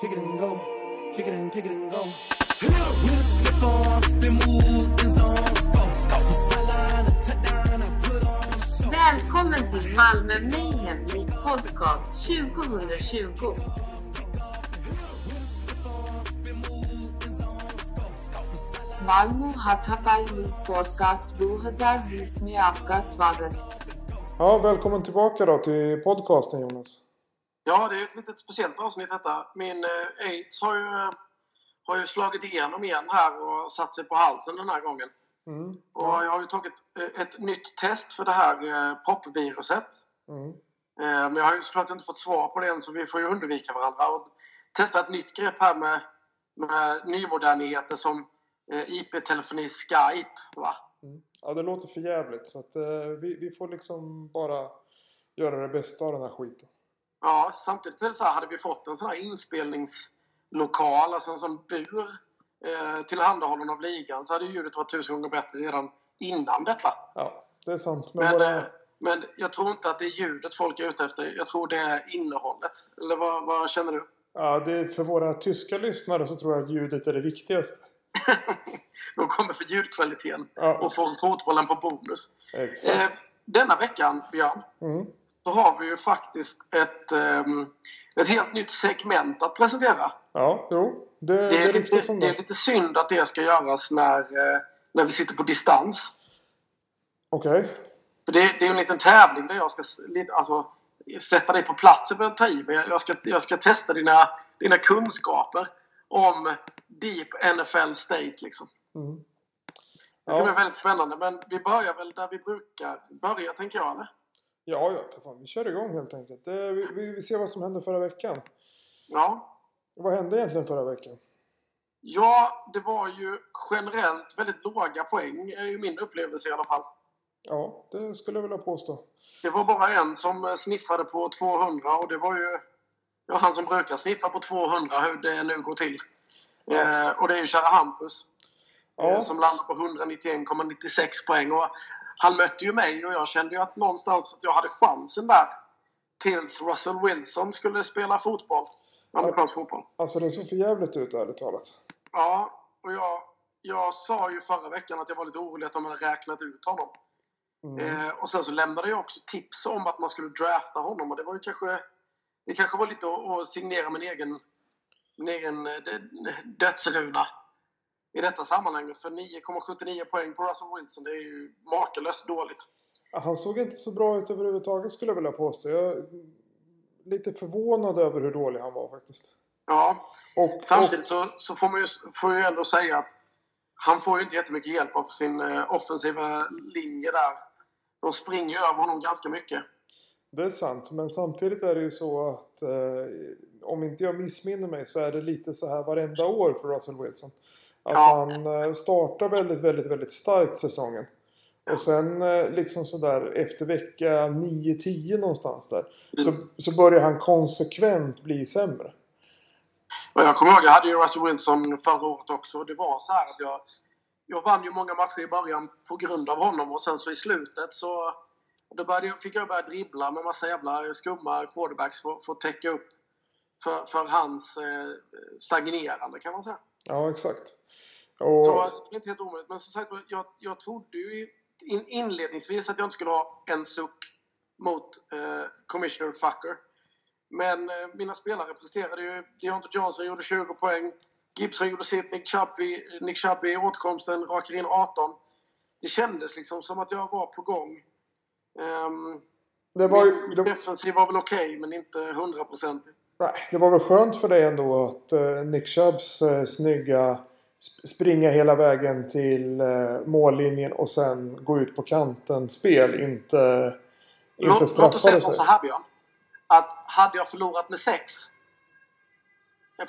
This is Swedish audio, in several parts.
kick it and go, kick it and kick it and go. Mustafa, spin mot en sån skott. Salah, touchdown, I put on a show. Välkommen till Malmö Mayhem League Podcast 2020. मालूम हाथापाई league podcast 2020 में आपका स्वागत Ja, välkommen tillbaka då till podcasten Jonas. Ja, det är ett litet speciellt avsnitt detta. Min eh, aids har ju, eh, har ju slagit igenom igen här och satt sig på halsen den här gången. Mm. Och jag har ju tagit eh, ett nytt test för det här eh, popviruset. Mm. Eh, men jag har ju såklart inte fått svar på det än så vi får ju undvika varandra. Och testa ett nytt grepp här med, med nymoderniteter som eh, IP-telefoni Skype. Va? Ja, det låter för jävligt så att vi, vi får liksom bara göra det bästa av den här skiten. Ja, samtidigt är det så här, hade vi fått en sån här inspelningslokal, alltså en sån bur eh, tillhandahållen av ligan så hade ljudet varit tusen gånger bättre redan innan detta. Ja, det är sant. Men, Men, bara, eh, men jag tror inte att det är ljudet folk är ute efter. Jag tror det är innehållet. Eller vad, vad känner du? ja, det är, för våra tyska lyssnare så tror jag att ljudet är det viktigaste. De kommer för ljudkvaliteten Ja. och får fotbollen på bonus. Exakt. Eh, denna veckan, Björn, Mm. Så har vi ju faktiskt ett, ehm, ett helt nytt segment att presentera. Ja, jo. Det, det, Det är, ryktas lite, det är det. lite synd att det ska göras när, eh, när vi sitter på distans. Okej. För det, det är ju en liten tävling där jag ska alltså, sätta dig på plats. Jag ta i, men jag, ska, jag ska testa dina, dina kunskaper om Deep NFL State. Liksom. Mm. Det ska bli väldigt spännande. Men vi börjar väl där vi brukar börja, tänker jag. Eller? Ja, ja, för fan. Vi kör igång helt enkelt. Vi, vi, vi ser vad som hände förra veckan. Ja. Vad hände egentligen förra veckan? ja, det var ju generellt väldigt låga poäng, är ju min upplevelse i alla fall. Ja, det skulle jag vilja påstå. Det var bara en som eh, sniffade på 200 och det var ju ja, han som brukar sniffa på 200 hur det nu går till. Eh, och det är ju kära Hampus. Ja. Eh, som landar på 191,96 poäng. Och han mötte ju mig och jag kände ju att någonstans att jag hade chansen där. Tills Russell Wilson skulle spela fotboll. Amerikansk fotboll. Alltså det såg för jävligt ut ärligt talat. Ja, och jag, jag sa ju förra veckan att jag var lite orolig att de hade räknat ut honom. Mm. Eh, och sen så lämnade jag också tips om att man skulle drafta honom och det var ju kanske... Det kanske var lite att, att signera min egen, min egen eh, dö- dödsruna i detta sammanhang. För 9,79 poäng på Russell Wilson, det är ju makalöst dåligt. Han såg inte så bra ut överhuvudtaget skulle jag vilja påstå. Jag är lite förvånad över hur dålig han var faktiskt. Ja, Och, samtidigt så, så får man ju, får ju ändå säga att han får ju inte jättemycket hjälp av sin eh, offensiva linje där. De springer ju över honom ganska mycket. och, det är sant. Men samtidigt är det ju så att eh, om inte jag missminner mig så är det lite så här varenda år för Russell Wilson. Att Ja. han eh, startar väldigt, väldigt, väldigt starkt säsongen. Och sen eh, liksom sådär efter vecka 9-10 någonstans där. Så, så börjar han konsekvent bli sämre. Och jag kommer ihåg, jag hade ju Russell Wilson förra året också. Det var så här att jag, jag vann ju många matcher i början på grund av honom och sen så i slutet så då började, jag- fick jag börja dribbla med massa jävla skumma quarterbacks för, för att täcka upp för, för hans eh, stagnerande kan man säga. Ja, exakt. Och, Så det är inte helt omöjligt. Men som sagt jag, jag trodde ju in, inledningsvis att jag inte skulle ha en suck mot eh, Commissioner Fucker. Men eh, mina spelare presterade ju. Deontay Johnson gjorde 20 poäng. Gibson gjorde sitt. Nick Chubby, Nick Chubby i återkomsten rakar in 18. Det kändes liksom som att jag var på gång. Um, det, var, min det, defensiv var väl okej, men inte hundraprocentig. nej, det var väl skönt för dig ändå att eh, Nick Chubbs eh, snygga springa hela vägen till eh, mållinjen och sen gå ut på kanten spel inte, inte Låt, låt oss säga som så sig. här Björn. Att hade jag förlorat med 6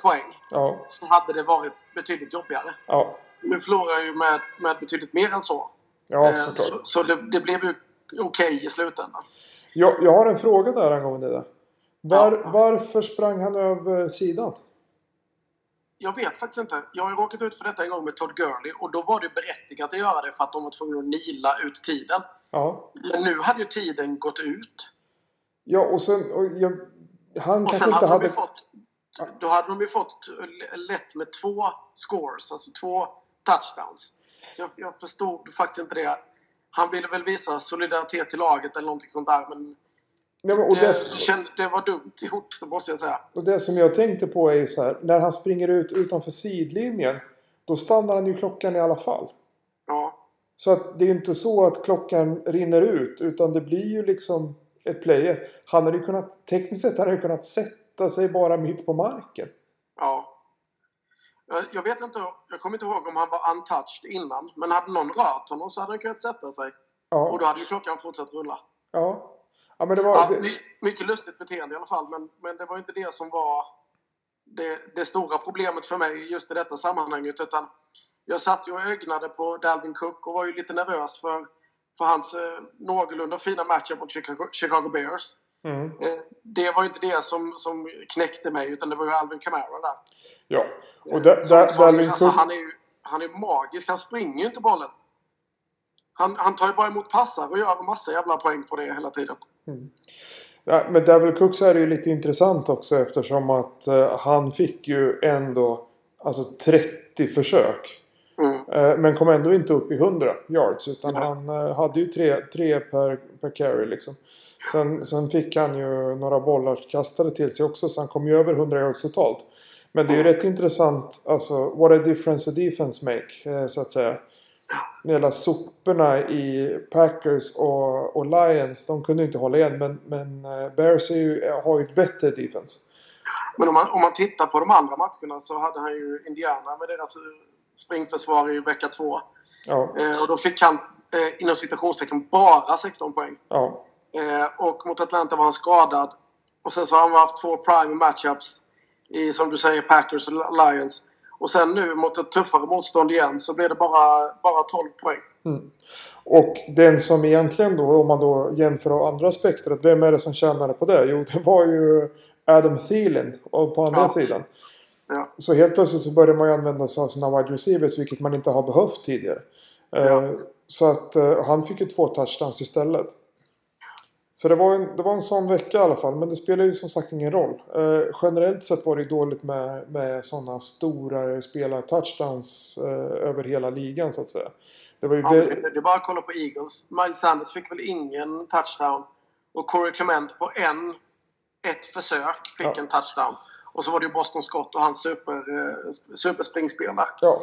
poäng Ja, så hade det varit betydligt jobbigare. ja, Nu förlorar jag ju med, med betydligt mer än så. ja Eh, så så det, det blev ju okej i slutändan. Jag, jag har en fråga där angående det. Var, Ja. Varför sprang han över sidan? Jag vet faktiskt inte. Jag har råkat ut för detta en gång med Todd Gurley och då var det berättigat att göra det för att de var tvungna att nila ut tiden. Ja, Men nu hade ju tiden gått ut. ja och sen... Och jag, han Och sen inte hade de hade... fått då hade de ju fått lätt med två scores, alltså två touchdowns. Så jag, jag förstod faktiskt inte det. Han ville väl visa solidaritet till laget eller någonting sånt där, men Men, och, det, det, det, kände, det var dumt gjort, måste jag säga. och det som jag tänkte på är ju så här. När han springer ut utanför sidlinjen. Då stannar han ju klockan i alla fall. Ja, Så att det är inte så att klockan rinner ut. Utan det blir ju liksom ett player. Han hade ju kunnat, tekniskt sett hade han ju kunnat sätta sig bara mitt på marken. ja. Jag- vet inte, jag kommer inte ihåg om han var untouched innan, men hade någon rört honom så hade han kunnat sätta sig. Och då Ja, hade ju klockan fortsatt rulla. ja. Ja men det var... Ja, mycket lustigt beteende i alla fall, men, men det var inte det som var det, det stora problemet för mig just i detta sammanhanget. Utan jag satt ju och ögnade på Dalvin Cook och var ju lite nervös för, för hans eh, någorlunda fina matchup mot Chicago, Chicago Bears. mm, Eh, det var ju inte det som, som knäckte mig, utan det var ju Alvin Kamara där. ja. Och Eh, som da, tar- Dalvin alltså, Cook... han är ju han är magisk, han springer ju inte bollen. Han, han tar ju bara emot passar och gör en massa jävla poäng på det hela tiden. Ja, med Devil Cook så är det ju lite intressant också eftersom att eh, han fick ju ändå alltså 30 försök. Mm. Eh, men kom ändå inte upp i 100 yards utan Nej. han eh, hade ju tre, tre per, per carry liksom. Sen, sen fick han ju några bollar kastade till sig också så han kom ju över 100 yards totalt. Men det är ju rätt intressant, alltså what a difference a defense make, eh, så att säga. Hela soporna i Packers och, och Lions, de kunde inte hålla igen. Men, men eh, Bears ju, har ju ett bättre defense. Men om man, om man tittar på de andra matcherna så hade han ju Indiana med deras eh, springförsvar i vecka två. Ja, Eh, och då fick han eh, inom citationstecken bara 16 poäng. ja, Eh, och mot Atlanta var han skadad. Och sen så har han haft två prime matchups i, som du säger, Packers och Lions. Och sen nu mot ett tuffare motstånd igen så blev det bara, bara 12 poäng. Och den som egentligen då, om man då jämför andra spektrat, vem är det som tjänade på det? Jo, det var ju Adam Thielen på andra Ja. sidan. Ja. Så helt plötsligt så börjar man ju använda sig av sina wide receivers, vilket man inte har behövt tidigare. Ja. Eh, Så att eh, han fick ju två touchdowns istället. Så det var, en, det var en sån vecka i alla fall, men det spelar ju som sagt ingen roll. Eh, generellt sett var det dåligt med, med sådana stora spelare touchdowns eh, över hela ligan så att säga. Det var ju Ja, det, det är bara att kolla på Eagles. Miles Sanders fick väl ingen touchdown. Och Corey Clement på en, ett försök fick Ja. en touchdown. Och så var det ju Boston Scott och hans super, eh, superspringspel där. ja,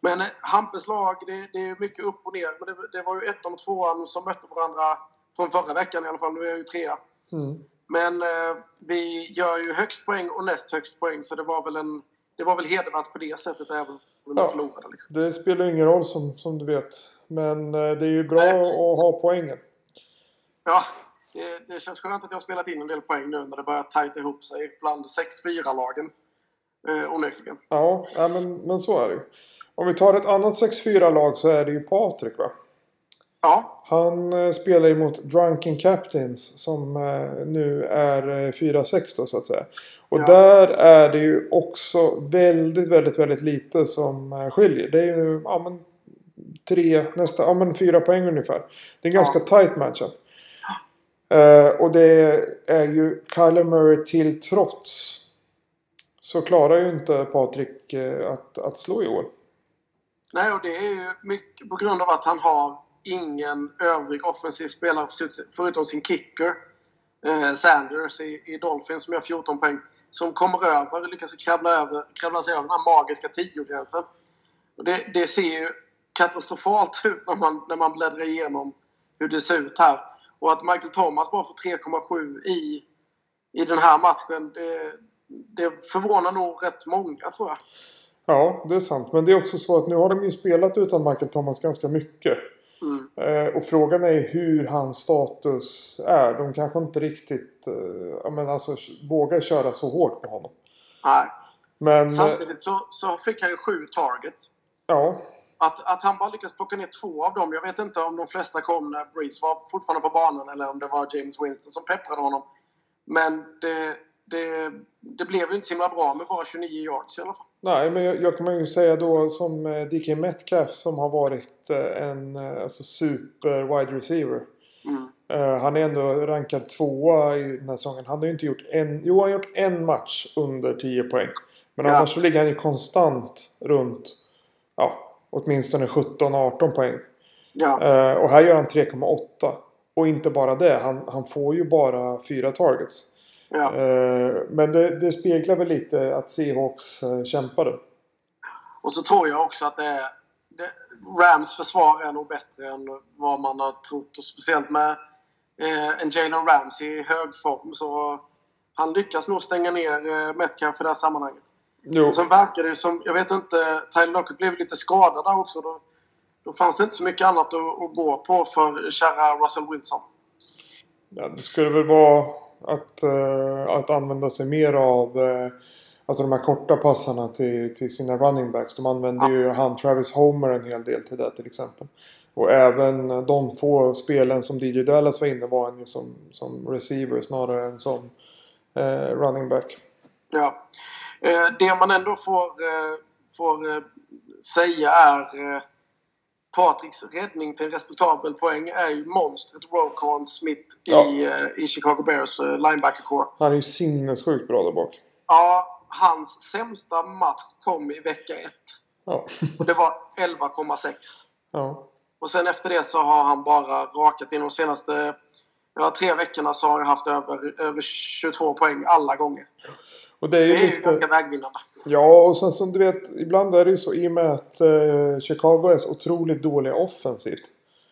Men eh, Hampus lag, det, det är mycket upp och ner. Men det, det var ju ettan och tvåan som mötte varandra från förra veckan i alla fall. Nu är jag ju trea. mm. Men eh, vi gör ju högst poäng och näst högst poäng. Så det var väl, en, det var väl hedervärt på det sättet även om Ja. förlorade. Liksom. det spelar ingen roll som, som du vet. Men eh, det är ju bra Nej. att ha poängen. Ja, det, det känns skönt att jag har spelat in en del poäng nu när det börjar tajta ihop sig bland 6-4-lagen. Eh, onekligen. Ja, ja men, men så är det ju. Om vi tar ett annat 6-4-lag så är det ju Patrik va? Ja, Han eh, spelar ju mot Drunken Captains som eh, nu är eh, 4-6 då så att säga. Och Ja. där är det ju också väldigt, väldigt, väldigt lite som eh, skiljer. Det är ju ja, men, tre, nästa, ja men fyra poäng ungefär. Det är en ganska tight matchup. Eh, och det är ju Kyler Murray till trots. Så klarar ju inte Patrik eh, att, att slå i år. nej och det är ju mycket på grund av att han har ingen övrig offensiv spelare förutom sin kicker. Eh, Sanders i, i Dolphins som gör 14 poäng. Som kommer över, lyckas kravla, över, kravla sig över den här magiska 10-gränsen. Det, det ser ju katastrofalt ut när man, när man bläddrar igenom hur det ser ut här. Och att Michael Thomas bara får 3,7 i, i den här matchen, det, det förvånar nog rätt många tror jag. Ja, det är sant. Men det är också så att nu har de ju spelat utan Michael Thomas ganska mycket. Eh, och frågan är hur hans status är. De kanske inte riktigt eh, men alltså, vågar köra så hårt på honom. Nej. Men eh, Samtidigt så, så fick han ju sju targets. ja, Att, att han bara lyckas plocka ner två av dem. Jag vet inte om de flesta kom när Breeze var fortfarande på banan eller om det var James Winston som pepprade honom. Men det, det, det blev ju inte så himla bra med bara 29 yards i alla fall. nej men jag, jag kan man ju säga då som eh, DK Metcalf som har varit eh, en eh, alltså, super wide receiver. Mm. Eh, han är ändå rankad tvåa i den här säsongen. Han har ju inte gjort en... Jo, han har gjort en match under 10 poäng. Men Ja. annars så ligger han ju konstant runt ja, åtminstone 17-18 poäng. Ja, Eh, och här gör han 3,8. Och inte bara det, han, han får ju bara fyra targets. Ja. Eh, men det, det speglar väl lite att Seahawks eh, kämpade. Och så tror jag också att det är... Det, Rams försvar är nog bättre än vad man har trott. Och speciellt med eh, en Jalen Rams i hög form så han lyckas nog stänga ner eh, Metcalf i det här sammanhanget. Jo, Sen verkar det som, jag vet inte, Tyler Lockett blev lite skadad där också. Då, då fanns det inte så mycket annat att, att gå på för kära Russell Wilson. ja, det skulle väl vara att, eh, att använda sig mer av eh, alltså de här korta passarna till, till sina running backs. De använder ju han Travis Homer en hel del till det till exempel. Och även de få spelen som DJ Dallas var inne var han ju som, som receiver snarare än som eh, running back. Ja. Eh, det man ändå får, eh, får eh, säga är eh, Patriks räddning till en respektabel poäng är ju monstret Rokon Smith i, Ja. eh, i Chicago Bears eh, linebacker-core. Han är ju sinnessjukt bra där bak. Ja, hans sämsta match kom i vecka ett. Ja. Och det var 11,6. ja. Och sen efter det så har han bara rakat in de senaste ja, tre veckorna så har jag haft över, över 22 poäng alla gånger. Och det är ju Det är lite... ganska vägvinnande. Ja, och sen som du vet, ibland är det ju så i och med att eh, Chicago är så otroligt dåliga offensivt.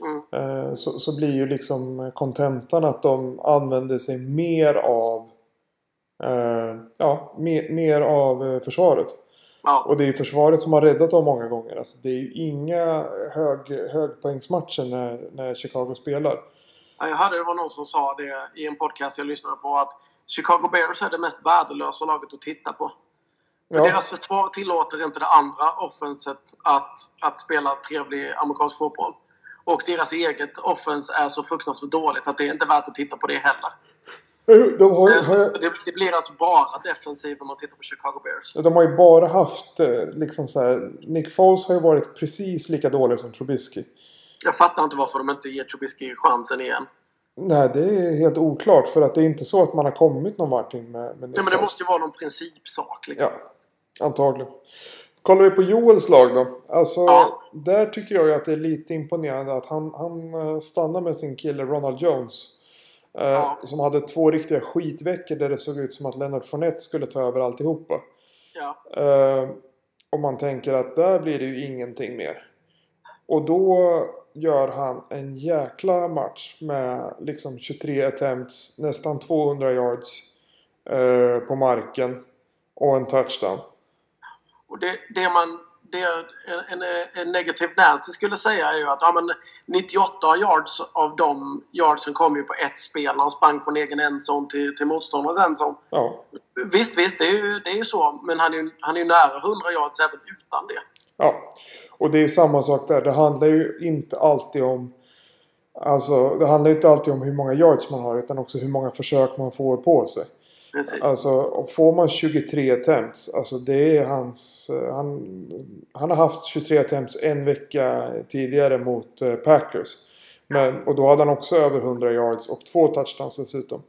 Mm. Eh, så, så blir ju liksom kontentan att de använder sig mer av eh, ja, mer, mer av eh, försvaret. Ja. Och det är ju försvaret som har räddat dem många gånger. Alltså, det är ju inga hög, högpoängsmatcher när, när Chicago spelar. Ja, Jag hörde det var någon som sa det i en podcast jag lyssnade på att Chicago Bears är det mest värdelösa laget att titta på. För Ja. deras försvar tillåter inte det andra offenset att, att spela trevlig amerikansk fotboll. Och deras eget offens är så fruktansvärt dåligt att det är inte värt att titta på det heller. De har, har, det, det blir alltså bara defensiv om man tittar på Chicago Bears. de har ju bara haft eh, liksom så här, Nick Foles har ju varit precis lika dålig som Trubisky. Jag fattar inte varför de inte ger Trubisky chansen igen. Nej, det är helt oklart. För att det är inte så att man har kommit någon vart med, med Ja, men det måste ju vara någon principsak liksom. Ja, antagligen. Kollar vi på Joels lag då. Alltså, Ja. där tycker jag ju att det är lite imponerande att han, han eh, stannar med sin kille Ronald Jones. Eh, Ja. Som hade två riktiga skitveckor där det såg ut som att Leonard Fournette skulle ta över alltihopa. Ja. Eh, och man tänker att där blir det ju ingenting mer. Och då gör han en jäkla match med liksom 23 attempts, nästan 200 yards eh, på marken och en touchdown. Och det, det man... Det en, en, en negativ Nancy skulle säga är ju att ja, men 98 yards av de yardsen kom ju på ett spel. Han sprang från egen endzone till, till motståndarens endzone. Ja, Visst, visst, det är ju, det är ju så. Men han är ju han är ju nära 100 yards även utan det. Ja. Och det är samma sak där. Det handlar ju inte alltid om Alltså, det handlar inte alltid om hur många yards man har utan också hur många försök man får på sig. Precis. Alltså, får man 23 attempts, alltså det är hans... eh, Han, han har haft 23 attempts en vecka tidigare mot eh, Packers. Men, och då hade han också över 100 yards och två touchdowns dessutom.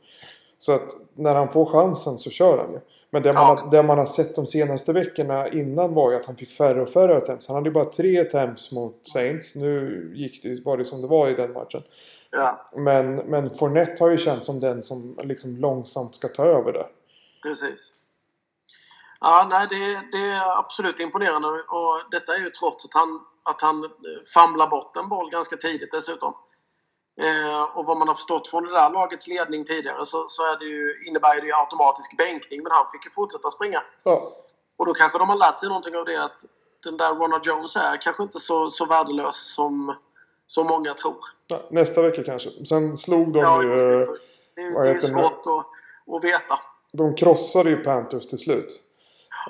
Så att när han får chansen så kör han ju. Men det man, Ja. har, det man har sett de senaste veckorna innan var ju att han fick färre och färre attempts. Han hade ju bara tre attempts mot Saints. Nu gick det, var det som det var i den matchen. Ja, Men, men Fournette har ju känts som den som liksom långsamt ska ta över där. precis. Ja, nej, det, det är absolut imponerande. Och detta är ju trots att han, att han famlar bort en boll ganska tidigt dessutom. Eh, och vad man har förstått från det där lagets ledning tidigare så, så är det ju, innebär det ju automatisk bänkning. Men han fick ju fortsätta springa. Ja, Och då kanske de har lärt sig någonting av det att den där Ronald Jones är kanske inte så, så värdelös som, som många tror. Ja, nästa vecka kanske. Sen slog de Ja, ju... det, eh, är- det, är svårt att, att veta. De krossade ju Panthers till slut.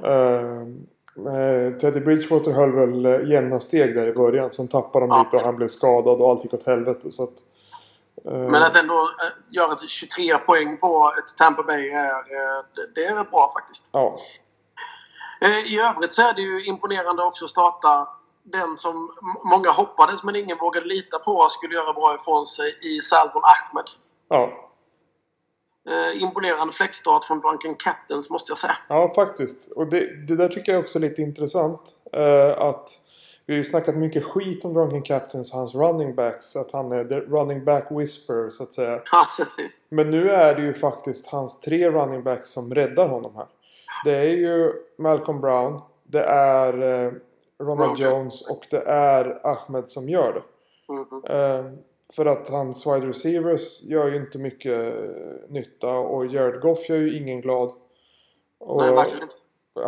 Eh, eh, Teddy Bridgewater höll väl eh, jämna steg där i början. Sen tappade de Ja. lite och han blev skadad och allt gick åt helvete. Så att, eh, Men att ändå eh, göra ett 23 poäng på ett Tampa Bay är, eh, det- är rätt bra faktiskt. Ja, Eh, I övrigt så är det ju imponerande också att starta den som många hoppades men ingen vågade lita på skulle göra bra ifrån sig i Salvon Ahmed. Ja, Eh, imponerande fläckstart från Drunken Captains måste jag säga. ja faktiskt. Och det, det där tycker jag också är lite intressant. Eh, att vi har ju snackat mycket skit om Drunken Captains och hans running backs. Att han är the running back whisperer så att säga. Ja, precis. Men nu är det ju faktiskt hans tre running backs som räddar honom här. Det är ju Malcolm Brown, det är eh, Ronald Roger. Jones och det är Ahmed som gör det. Mhm. Eh, för att hans wide receivers gör ju inte mycket eh, nytta och Jared Goff gör ju ingen glad. Och Nej, verkligen inte.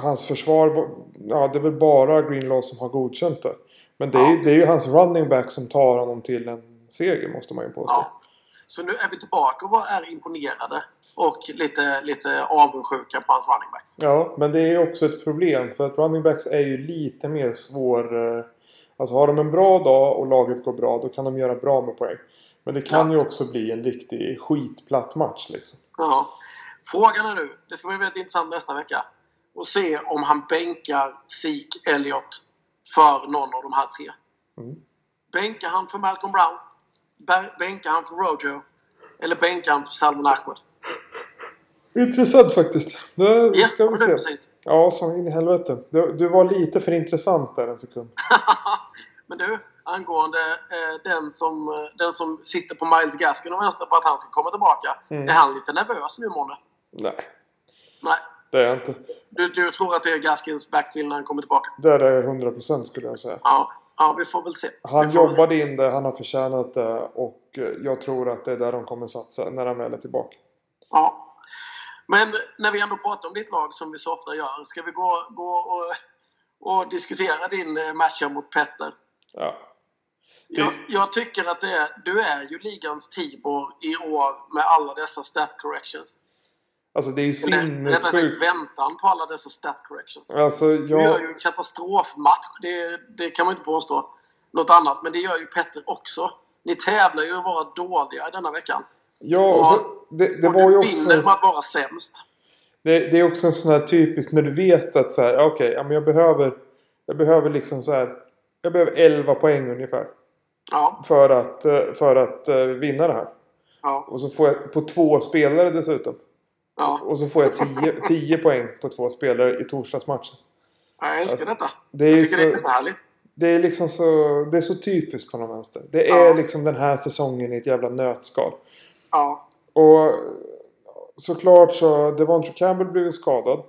Hans försvar, ja det är väl bara Greenlaw som har godkänt det. Men det är, ju- det är ju hans running back som tar honom till en seger måste man ju påstå. Ja. Så nu är vi tillbaka och är imponerade och lite, lite avundsjuka på hans running backs. Ja, men det är ju också ett problem för att running backs är ju lite mer svår... eh, Alltså har de en bra dag och laget går bra då kan de göra bra med poäng. Men det kan Ja. ju också bli en riktig skitplatt match liksom. Ja. Frågan är nu, det ska bli väldigt intressant nästa vecka, och se om han bänkar Zeke Elliott för någon av de här tre. Mm. Bänkar han för Malcolm Brown? Bänkar han för Rojo? Eller bänkar han för Salman Ahmed? Intressant faktiskt. Det Yes, ska vi se. precis. Ja, så in i helvete. Du, du var lite för intressant där en sekund. Men du, angående eh, den, som, eh, den som sitter på Miles Gaskin och väntar på att han ska komma tillbaka. Mm. Är han lite nervös nu, Måne? Nej, Nej. Det är jag inte. Du, du tror att det är Gaskins backfield när han kommer tillbaka? Det är det 100% skulle jag säga. Ja, ja vi får väl se. Han väl se. jobbade in det, han har förtjänat det och jag tror att det är där de kommer satsa när han väl är tillbaka. Ja. Men när vi ändå pratar om ditt lag, som vi så ofta gör, ska vi gå, gå och, och diskutera din eh, matcha mot Petter? Ja. Jag, jag tycker att det är, du är ju ligans Tibor i år med alla dessa stat corrections. Alltså det är ju sinnessjukt. väntan på alla dessa stat corrections. Alltså Du gör jag... ju en katastrofmatch. Det, det kan man inte påstå. Något annat. Men det gör ju Petter också. Ni tävlar ju att vara dåliga denna veckan. Ja, och så, det, det och var ju vinner också... med att vara sämst. Det, det är också en sån här typisk när du vet att så här, okej, ja, men jag behöver... Jag behöver liksom så här... Jag behöver 11 poäng ungefär. Ja. För att, eh, för att eh, vinna det här. Ja. Och så får jag på två spelare dessutom. Ja. Och så får jag 10, 10 poäng på två spelare i torsdagsmatchen. Jag älskar Alltså, detta. det är jag tycker det är så- jättehärligt. Det är liksom så... Det är så typiskt på något vänster. Det är Ja. liksom den här säsongen i ett jävla nötskal. Ja. Och såklart så... Devontre Campbell blev skadad.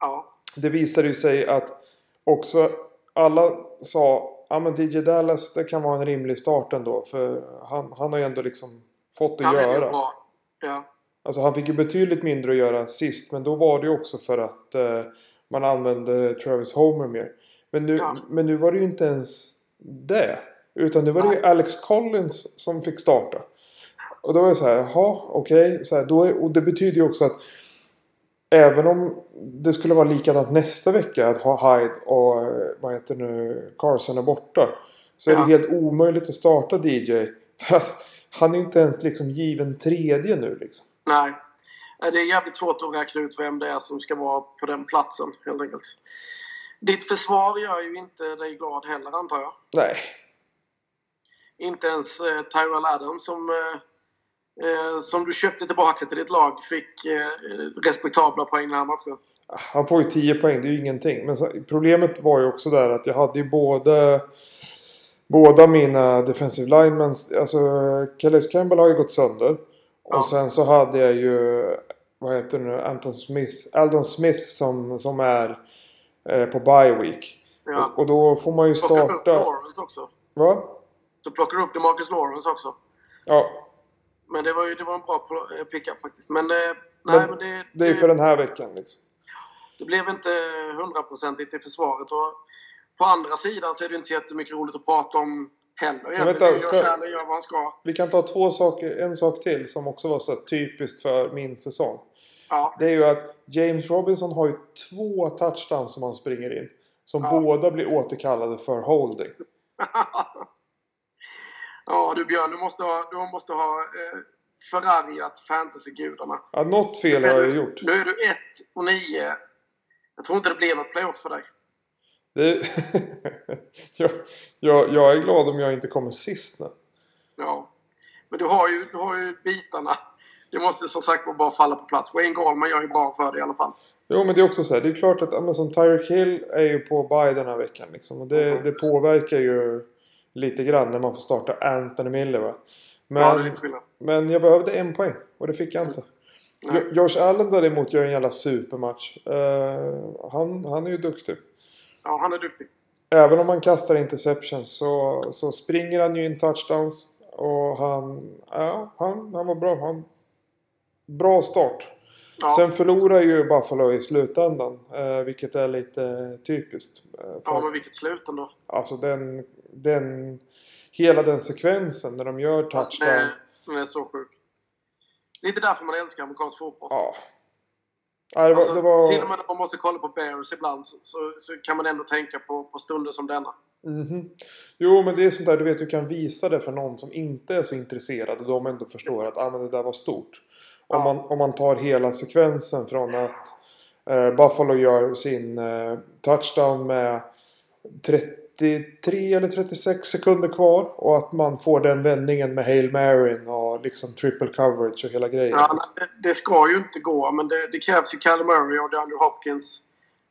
Ja. Det visade ju sig att också alla sa Ja men DJ Dallas det kan vara en rimlig start ändå. För han, han har ju ändå liksom fått att Han är ju göra. bra. Ja. Alltså han fick ju betydligt mindre att göra sist. Men då var det ju också för att eh, man använde Travis Homer mer. Men nu, Ja. men nu var det ju inte ens det. Utan nu var det ju. Alex Collins som fick starta. Och då var det så här, jaha, okej. Då är- Och det betyder ju också att Även om det skulle vara likadant nästa vecka att ha Hyde och eh, vad heter nu Carson är borta. Så är Ja. det helt omöjligt att starta DJ. För att han är ju inte ens liksom given tredje nu liksom. Nej. Det är jävligt svårt att räkna ut vem det är som ska vara på den platsen, helt enkelt. Ditt försvar gör ju inte dig glad heller, antar jag. Nej. Inte ens eh, Tyrell Adams som, eh, eh, som du köpte tillbaka till ditt lag fick eh, respektabla poäng den här matchen. Han får ju 10 poäng, det är ju ingenting. Men så, problemet var ju också där att jag hade ju både... Båda mina defensive linemen, alltså Calais Campbell har ju gått sönder. Ja. Och sen så hade jag ju, vad heter det nu, Anton Smith, Aldon Smith som, som är eh, på bye week. Ja. Och, och då får man ju Plockar upp starta... Lawrence också. Va? Så plockar du upp DeMarcus Lawrence också. Ja, Men det var ju det var en bra eh, pickup faktiskt. Men, eh, nej, Men men det, det är ju för den här veckan liksom. det blev inte hundraprocentigt i försvaret. Och på andra sidan så är det inte så jättemycket roligt att prata om heller. egentligen. vänta, Gör ska- Kärle gör vad han ska. Vi kan ta två saker, en sak till som också var så här typiskt för min säsong. Ja, Det är ju att James Robinson har ju två touchdowns som han springer in. Som Ja. båda blir återkallade för holding. ja du Björn, du måste ha, du måste ha eh, förargat fantasygudarna. Ja, något fel har jag gjort. Nu är du 1 och 9. Jag tror inte det blir något playoff för dig. Jag, jag, jag är glad om jag inte kommer sist nu. Ja. Men du har ju, du har ju bitarna. Det måste som sagt bara falla på plats. Wayne Gallman gör ju bra för det i alla fall. Jo men det är också så här, det är klart att men som Tyreek Hill är ju på bye den här veckan liksom. Och det, Mm. det påverkar ju lite grann när man får starta Anthony Miller va. Men, Ja, det är lite skillnad. men jag behövde en poäng och det fick jag inte. Jo- Josh Allen däremot gör en jävla supermatch. Eh, han, han är ju duktig. Ja, han är duktig. Även om han kastar interceptions så, så springer han ju in touchdowns. Och han, ja, han, han var bra. Han, bra start. Ja. Sen förlorar ju Buffalo i slutändan. Eh, vilket är lite typiskt. Eh, Ja, men vilket slut ändå. Alltså den, den... Hela den sekvensen när de gör touchdown. Det, den är så sjuk. Lite därför man älskar amerikansk fotboll. Ja. Ja, det var, Alltså, det var... Till och med när man måste kolla på Bears ibland så, så, så kan man ändå tänka på, på stunder som denna. Mhm. Jo, men det är sånt där du vet, du kan visa det för någon som inte är så intresserad och de ändå förstår att ah, men det där var stort. Om, Ja. man, om man tar hela sekvensen från att eh, Buffalo gör sin eh, touchdown med 33 eller 36 sekunder kvar och att man får den vändningen med Hail Maryn och liksom triple coverage och hela grejen. Ja, det, det ska ju inte gå, men det, det krävs ju Kyler Murray och DeAndre Hopkins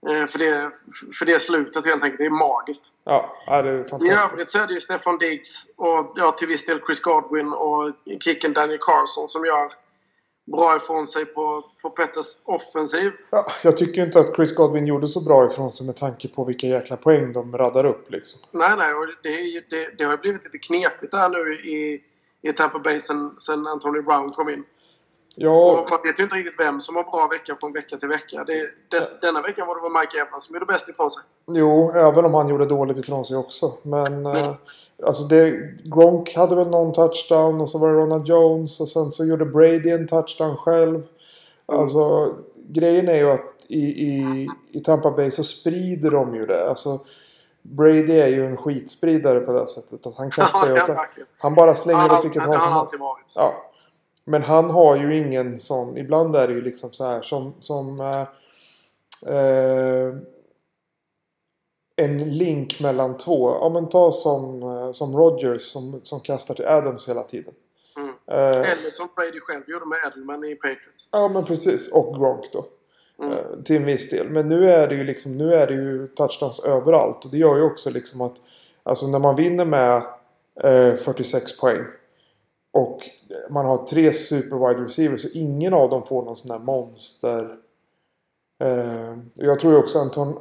eh, för, det, för det slutet helt enkelt. Det är magiskt. Ja, det är I fantastiskt. övrigt så är det ju Stefan Diggs och ja, till viss del Chris Godwin och kicken Daniel Carlson som gör bra ifrån sig på, på Petters offensiv. Ja, jag tycker inte att Chris Godwin gjorde så bra ifrån sig med tanke på vilka jäkla poäng de raddar upp liksom. Nej, nej, och det, ju, det, det har ju blivit lite knepigt där nu i, i Tampa Bay sen, sen Antonio Brown kom in. Ja, Och man vet ju inte riktigt vem som har bra vecka från vecka till vecka. Det, det, denna veckan var det väl Mike Evans som gjorde bäst ifrån sig. Jo, även om han gjorde dåligt ifrån sig också. Men eh, alltså det, Gronk hade väl någon touchdown och så var det Ronald Jones och sen så gjorde Brady en touchdown själv. Alltså grejen är ju att i, i, i Tampa Bay så sprider de ju det. Alltså Brady är ju en skitspridare på det sättet. Att han kastar ju Ja, åt det. Han bara slänger åt vilket håll som helst. Ja. Men han har ju ingen sån. Ibland är det ju liksom så här som... som eh, eh, en link mellan två. Ja men ta som, eh, som Rogers som, som kastar till Adams hela tiden. Mm. Eh, Eller som Brady själv gjorde med Edelman i Patriots. ja men precis. Och Gronk då. Mm. Eh, till en viss del. Men nu är det ju liksom nu är det ju touchdowns överallt. Och det gör ju också liksom att alltså när man vinner med eh, 46 poäng. Och man har tre super wide receivers. Så ingen av dem får någon sån här monster. Eh, jag tror ju också Anton, eh,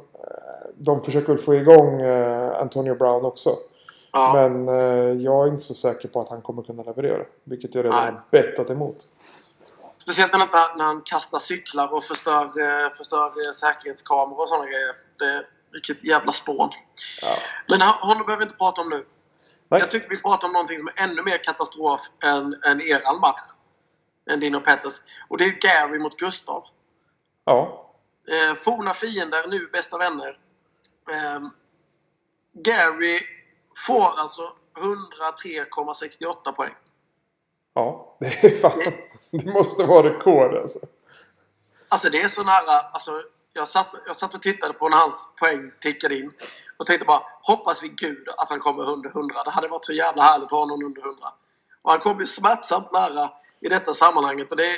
de försöker få igång eh, Antonio Brown också. Ja. Men eh, jag är inte så säker på att han kommer kunna leverera. Vilket jag redan Nej. har bettat emot. Speciellt när, inte, när han kastar cyklar och förstör, eh, förstör eh, säkerhetskameror och sådana grejer. Det, vilket jävla spån. Ja. Men honom behöver vi inte prata om nu. Jag tycker vi pratar om någonting som är ännu mer katastrof än, än eran match. Än din och Petters. Och det är Gary mot Gustav. Ja. Eh, forna fiender, nu bästa vänner. Eh, Gary får alltså 103,68 poäng. Ja. Det, är fan, det måste vara rekord alltså. Alltså det är så nära. Alltså, jag, satt, jag satt och tittade på när hans poäng tickade in. Och tänkte bara, hoppas vid gud att han kommer under 100. Det hade varit så jävla härligt att ha någon under 100. Och han kom ju smärtsamt nära i detta sammanhanget. Och det,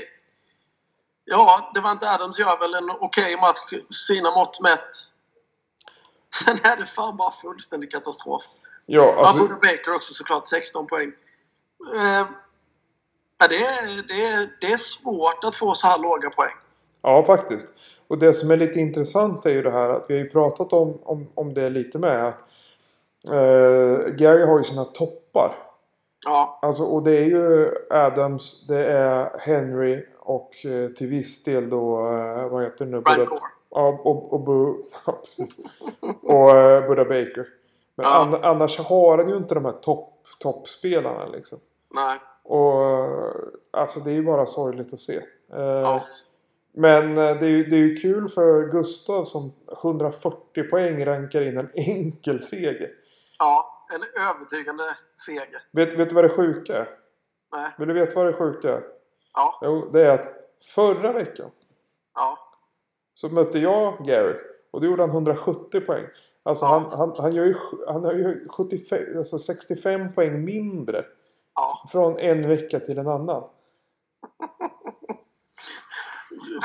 ja, det var inte Adams gör väl en okej match, sina mått mätt. Sen är det fan bara fullständig katastrof. Ja, Han alltså, får Baker också såklart, 16 poäng. Eh, det, är, det, är, det är svårt att få så här låga poäng. ja, faktiskt. Och det som är lite intressant är ju det här att vi har ju pratat om, om, om det lite med. Att, eh, Gary har ju sina toppar. Ja, Alltså, och det är ju Adams, det är Henry och eh, till viss del då, eh, vad heter det nu? Core. Ja, och, och, Bu- ja, precis. och eh, Buda Baker. Men Ja. an, annars har han ju inte de här topp, toppspelarna liksom. Nej. Och eh, alltså det är ju bara sorgligt att se. Eh, Ja. Men eh, det är, ju, det är ju kul för Gustav som 140 poäng rankar in en enkel seger. ja, en övertygande seger. Vet, vet du vad det sjuka är? Nej. Vill du veta vad det sjuka är? Ja, Jo, det är att förra veckan ja, så mötte jag Gary. Och då gjorde han 170 poäng. Alltså han, han, han, gör ju, han har ju 75, alltså 65 poäng mindre. Ja. Från en vecka till en annan.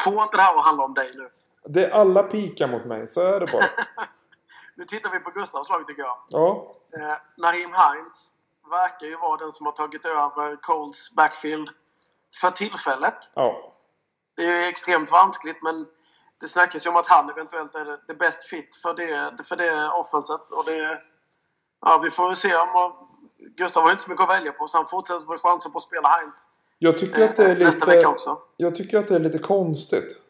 Få inte det här att handla om dig nu. Det är alla pikar mot mig, så är det bara. Nu tittar vi på Gustavs lag tycker jag. Ja, Eh, Naheem Hines verkar ju vara den som har tagit över Coles backfield för tillfället. ja. Det är extremt vanskligt men det snackas ju om att han eventuellt är det, bäst fit för det, för det offenset. Och det, ja, vi får väl se om... Gustav har ju inte så mycket att välja på så han fortsätter få chansen på att spela Hines Jag tycker att det är eh, lite... Jag tycker att det är lite konstigt.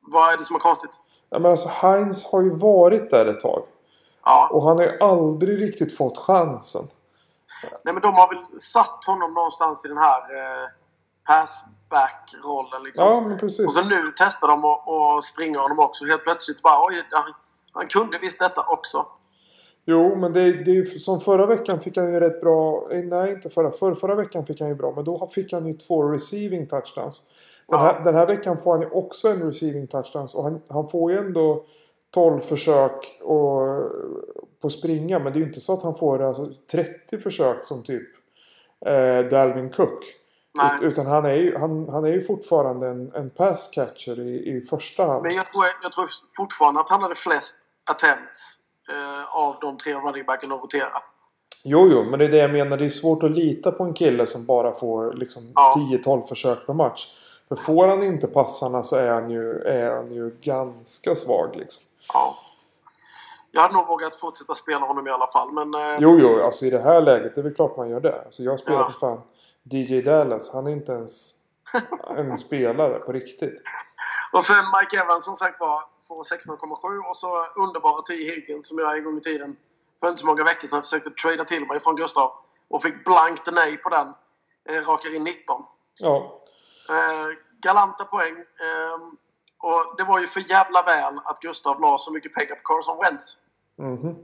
Vad är det som är konstigt? Ja, men alltså Heinz har ju varit där ett tag. Ja, Och han har ju aldrig riktigt fått chansen. nej, men de har väl satt honom någonstans i den här eh, passback-rollen liksom. Ja, men precis. Och så nu testar de att springa honom också. Helt plötsligt bara oj, han, han kunde visst detta också. Jo, men det, det som förra veckan fick han ju rätt bra... eh, Nej, inte förra. För, förra veckan fick han ju bra. Men då fick han ju två receiving touchdowns. Den här, Ja. den här veckan får han ju också en receiving touchdowns. Och han, han får ju ändå 12 försök och, på springa. Men det är ju inte så att han får alltså, 30 försök som typ eh, Dalvin Cook. Ut, utan han är ju, han, han är ju fortfarande en, en pass catcher i, i första hand. Men jag tror, jag tror fortfarande att han hade flest attempts av de tre running backen att rotera. Jo, jo, men det är det jag menar. Det är svårt att lita på en kille som bara får liksom Ja. 10-12 försök per match. För får han inte passarna så är han ju, är han ju ganska svag liksom. Ja. Jag hade nog vågat fortsätta spela honom i alla fall. Men eh, Jo, jo, alltså i det här läget, det är väl klart man gör det. Alltså jag spelar Ja. för fan DJ Dallas. Han är inte ens en spelare på riktigt. Och sen Mike Evans som sagt var får 16,7 och så underbara T. Higgins som jag en gång i tiden för inte så många veckor sedan försökte trada till mig från Gustav. Och fick blankt nej på den. Eh, rakar in 19. Ja, Eh, galanta poäng. Eh, och det var ju för jävla väl att Gustav la så mycket pengar på Carson Wentz. mhm.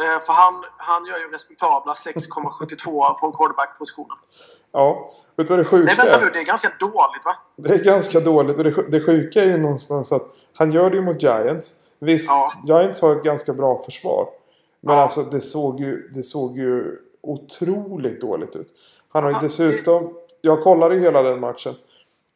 Eh, för han, han gör ju respektabla 6,72 från quarterback-positionen. Ja, vet du vad det sjuka Nej vänta är? nu, det är ganska dåligt va? Det är ganska dåligt. Och det, sj- det sjuka är ju någonstans att han gör det ju mot Giants. Visst, Ja. Giants har ett ganska bra försvar. Men Ja. alltså det såg, ju, det såg ju otroligt dåligt ut. Han har ju Alltså, dessutom... Jag kollade ju hela den matchen.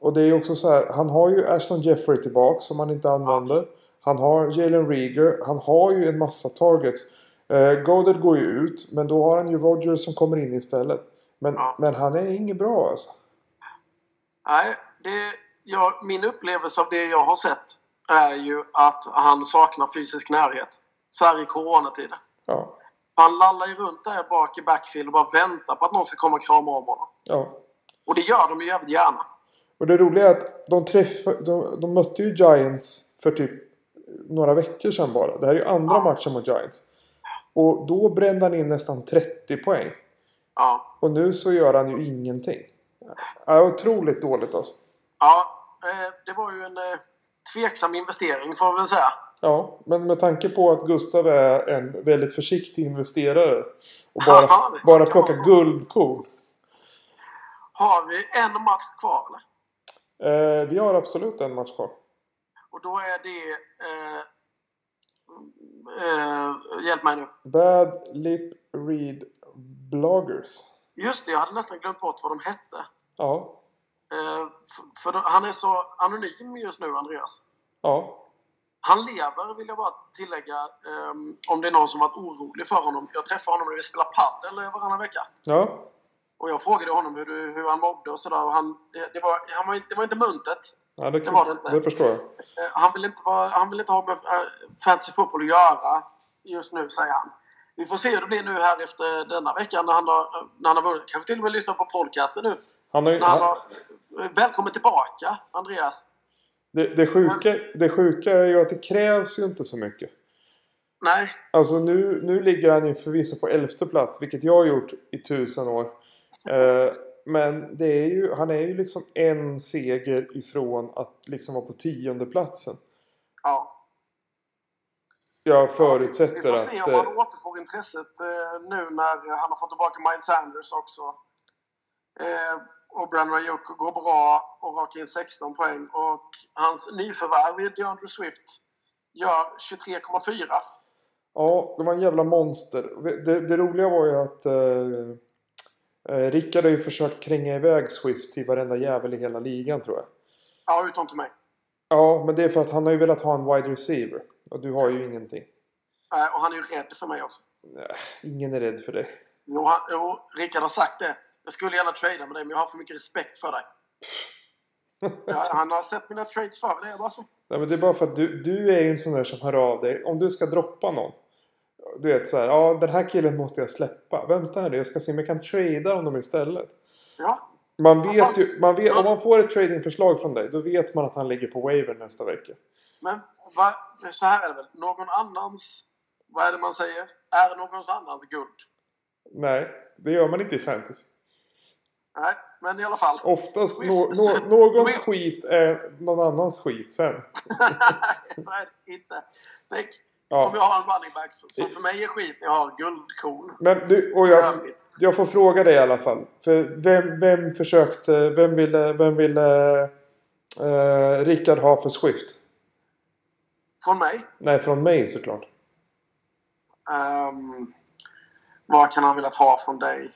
Och det är ju också så här. Han har ju Ashton Jeffrey tillbaka som han inte använder. Han har Jalen Rieger. Han har ju en massa targets. Eh, Goddard går ju ut. Men då har han ju Rodgers som kommer in istället. Men, Ja. men han är inget bra alltså. Nej, det, ja, min upplevelse av det jag har sett är ju att han saknar fysisk närhet. Så här i coronatider. Ja. Han lallar ju runt där bak i backfield och bara väntar på att någon ska komma och krama om honom. ja. Och det gör de ju jävligt gärna. Och det roliga är att de, träffade, de, de mötte ju Giants för typ några veckor sedan bara. Det här är ju andra Ja. matchen mot Giants. Och då brände han in nästan 30 poäng. Ja, Och nu så gör han ju ingenting. Ja, otroligt dåligt alltså. ja eh, det var ju en eh, tveksam investering får man väl säga. Ja, men med tanke på att Gustav är en väldigt försiktig investerare. Och bara, Ja, bara plockar guldkorn. Har vi en match kvar eller? Eh, vi har absolut en match kvar. Och då är det... Eh, eh, hjälp mig nu. Bad Lip Read Bloggers. Just det, jag hade nästan glömt bort vad de hette. Ja. Eh, för då- han är så anonym just nu, Andreas. Ja. Han lever, vill jag bara tillägga, ehm, om det är någon som varit orolig för honom. Jag träffar honom när vi spelar padel eh, varannan vecka. Ja. Och jag frågade honom hur, du, hur han mådde och sådär. Och han, det, det, var, han var, inte- det var inte muntet. Ja, det, Det var det inte. det förstår jag. Eh, Han vill inte, vara, han vill inte ha med eh, fantasy fotboll att göra just nu, säger han. Vi får se hur det blir nu här efter denna vecka när han har, när han har vunnit. Kanske till och med lyssna på podcasten nu. Han har ju, han, har, välkommen tillbaka, Andreas. det, det, sjuka, det sjuka är ju att det krävs ju inte så mycket. Nej, Alltså nu, nu ligger han ju förvisso på elfte plats, vilket jag har gjort i tusen år. Eh, men det är ju, han är ju liksom en seger ifrån att liksom vara på tionde platsen. ja. Jag förutsätter Vi får att... se om han återfår intresset eh, nu när han har fått tillbaka Miles Sanders också. Eh, och Brandon Ayuk går bra och rakar in 16 poäng. Och hans nyförvärv, DeAndre Swift, gör 23,4. Ja, det var en jävla monster. Det, det roliga var ju att eh, eh, Rickard har ju försökt kränga iväg Swift till varenda jävel i hela ligan tror jag. Ja, utom till mig. Ja, men det är för att han har ju velat ha en wide receiver. Och du har ju ingenting. Eh, och han är ju rädd för mig också. Nej, ingen är rädd för dig. Jo, han, jo, Rickard har sagt det. Jag skulle gärna trada med dig, men jag har för mycket respekt för dig. Ja, han har sett mina trades förr, det är bara så. Nej, men det är bara för att du, du är ju en sån där som hör av dig. Om du ska droppa någon. Du vet så här, ja den här killen måste jag släppa. Vänta nu, jag ska se om jag kan trada honom istället. Ja, Man vet ju, man vet, om man får ett tradingförslag från dig, då vet man att han ligger på waiver nästa vecka. men va, så här är det väl. Någon annans... Vad är det man säger? Är någon annans guld? Nej, det gör man inte i fantasy. Nej, men i alla fall. Oftast Swift- nå, Swift- någons Swift- skit är någon annans skit sen. så är det inte. Tänk Ja. om jag har en running back som för mig är skit när jag har guldkorn. Men du, och jag, jag får fråga dig i alla fall. För vem, vem försökte, vem ville, vem ville eh, Rickard ha för Swift? Från mig. Nej, från mig såklart. Um, vad kan han velat ha från dig?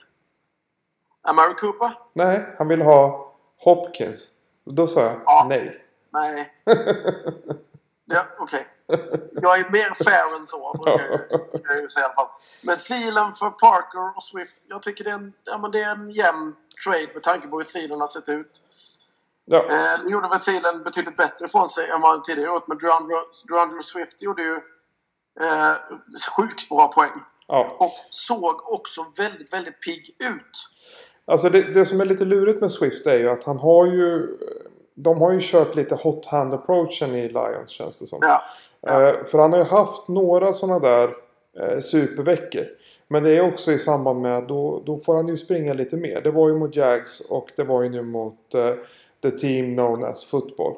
Amari Cooper? Nej, han ville ha Hopkins. Då sa jag Ja. nej. Nej. ja, Okej. Jag är mer fair än så, brukar jag jag ju säga i alla fall. Men Thielen för Parker och Swift. Jag tycker det är en, ja, men det är en jämn trade med tanke på hur Thielen har sett ut. Ja, Eh, gjorde väl Thielen betydligt bättre ifrån sig än vad han tidigare gjort. Men DeAndre Swift gjorde ju eh, sjukt bra poäng. ja. Och såg också väldigt, väldigt pigg ut. Alltså det, det som är lite lurigt med Swift är ju att han har ju... De har ju kört lite hot hand approachen i Lions känns det som. Ja. Eh, för han har ju haft några sådana där eh, superveckor. Men det är också i samband med att då, då får han ju springa lite mer. Det var ju mot Jags och det var ju nu mot eh, the team known as football.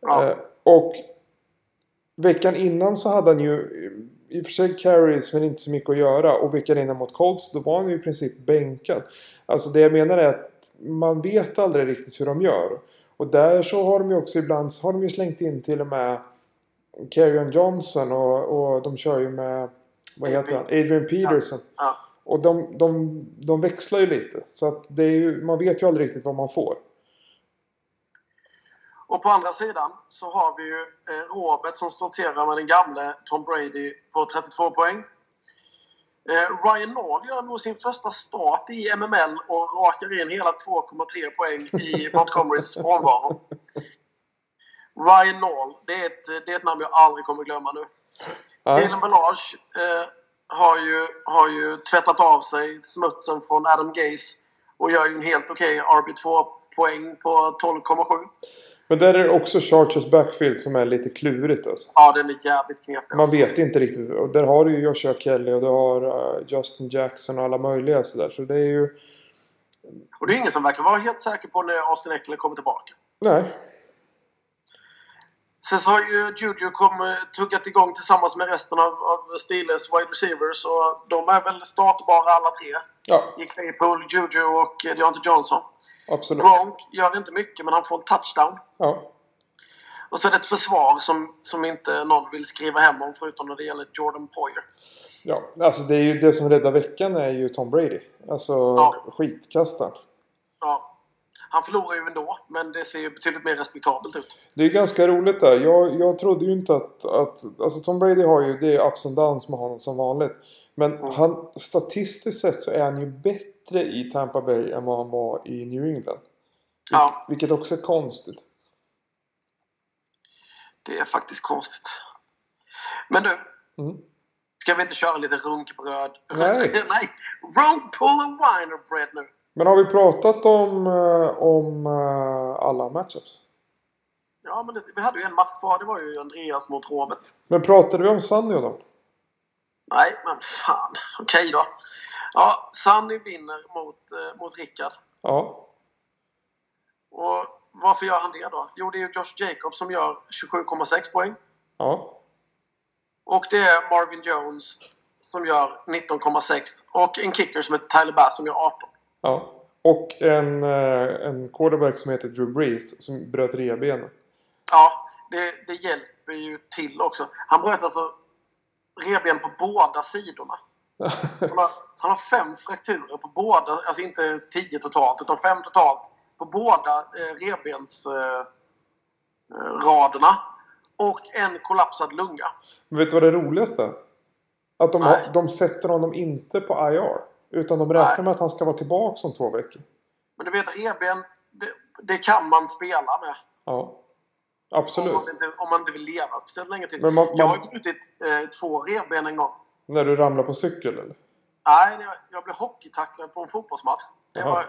Ja. Eh, och veckan innan så hade han ju i och för sig carries men inte så mycket att göra. Och veckan innan mot Colts då var han ju i princip bänkad. Alltså det jag menar är att man vet aldrig riktigt hur de gör. Och där så har de ju också ibland har de ju slängt in till och med Kerryon Johnson och, och de kör ju med vad heter han? Adrian Peterson. Och de, de, de växlar ju lite. Så att det är ju, man vet ju aldrig riktigt vad man får. Och på andra sidan så har vi ju eh, Robert som stoltserar med den gamle Tom Brady på 32 poäng. Eh, Ryan Nall gör nog sin första start i MML och rakar in hela 2,3 poäng i Montgomerys frånvaro. Ryan Nall, det är, ett, det är ett namn jag aldrig kommer glömma nu. Jalen Ballage eh, har, ju, har ju tvättat av sig smutsen från Adam Gaze och gör ju en helt okej RB2-poäng på 12,7. Men där är det också Chargers backfield som är lite klurigt alltså. Ja, den är jävligt knepig. Man alltså. vet inte riktigt. Och där har du ju Joshua Kelly och du har eh, Justin Jackson och alla möjliga sådär. Så det är ju... Och det är ingen som verkar vara helt säker på när Austin Eckler kommer tillbaka. Nej. Sen så har ju Juju kom, tuggat igång tillsammans med resten av, av Steelers wide receivers och de är väl startbara alla tre. Ja, I Claypool, Juju och eh, Deontay Johnson. Absolut. Gronk gör inte mycket men han får en touchdown. Ja. Och så är det ett försvar som, som inte någon vill skriva hem om förutom när det gäller Jordan Poyer. ja, alltså det är ju det som räddar veckan är ju Tom Brady. Alltså Ja. skitkastaren. Ja. Han förlorar ju ändå, men det ser ju betydligt mer respektabelt ut. Det är ganska roligt där. Jag, jag trodde ju inte att, att... Alltså Tom Brady har ju... Det är ups and downs med honom som vanligt. Men han, statistiskt sett så är han ju bättre i Tampa Bay än vad han var i New England. Ja, Vilket också är konstigt. det är faktiskt konstigt. Men du, Mm. ska vi inte köra lite runkbröd? Nej. Nej! Runk, pull and winer bread nu. Men har vi pratat om, eh, om eh, alla matchups? Ja, men det, vi hade ju en match kvar. Det var ju Andreas mot Robert. Men pratade vi om Sunny och dem? Nej, men fan. Okej då. Ja, Sunny vinner mot, eh, mot Rickard. Ja. Och varför gör han det då? Jo, det är ju Josh Jacobs som gör 27,6 poäng. Ja. Och det är Marvin Jones som gör 19,6. Och en kicker som heter Tyler Bass som gör 18. Ja. Och en, eh, en quarterback som heter Drew Brees som bröt revbenen. Ja, det, det hjälper ju till också. Han bröt alltså revben på båda sidorna. Han har, han har fem frakturer på båda, alltså inte tio totalt, utan fem totalt på båda eh, revbensraderna. Eh, raderna. och en kollapsad lunga. Men vet du vad det roligaste är? Att de, har, de sätter honom inte på IR. Utan de räknar Nej. med att han ska vara tillbaka om två veckor. Men du vet, revben, det, det kan man spela med. Ja. Om Absolut. man, inte, om man inte vill leva speciellt länge till. Men man- Jag har man- brutit eh, två revben en gång. När du ramlar på cykel eller? Nej, jag, jag blev hockeytacklad på en fotbollsmatch. Det, var,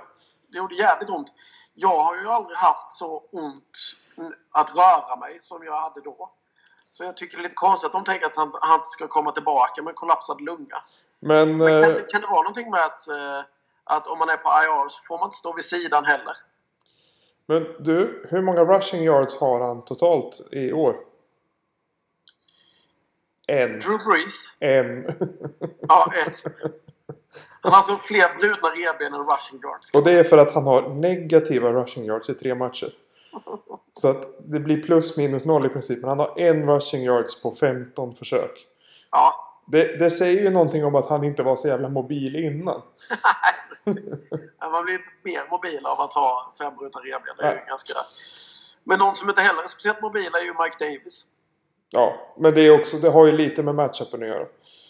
det gjorde jävligt ont. Jag har ju aldrig haft så ont att röra mig som jag hade då. Så jag tycker det är lite konstigt att de tänker att han, han ska komma tillbaka med kollapsad lunga. Men... Men kan, Eh, kan det vara någonting med att, eh, att om man är på IR så får man inte stå vid sidan heller? Men du, hur många rushing yards har han totalt i år? En. Drew Brees, En. ja, ett. Han har alltså fler brutna revben än rushing yards. Och det är för att han har negativa rushing yards i tre matcher. Så att det blir plus minus noll i princip. Men han har en rushing yards på 15 försök. Ja, Det, det säger ju någonting om att han inte var så jävla mobil innan. man blir inte mer mobil av att ha fem brutna revben. Det är ju ganska... Men någon som inte heller är speciellt mobil är ju Mike Davis. Ja, men det, är också, det har ju lite med matchupen att göra.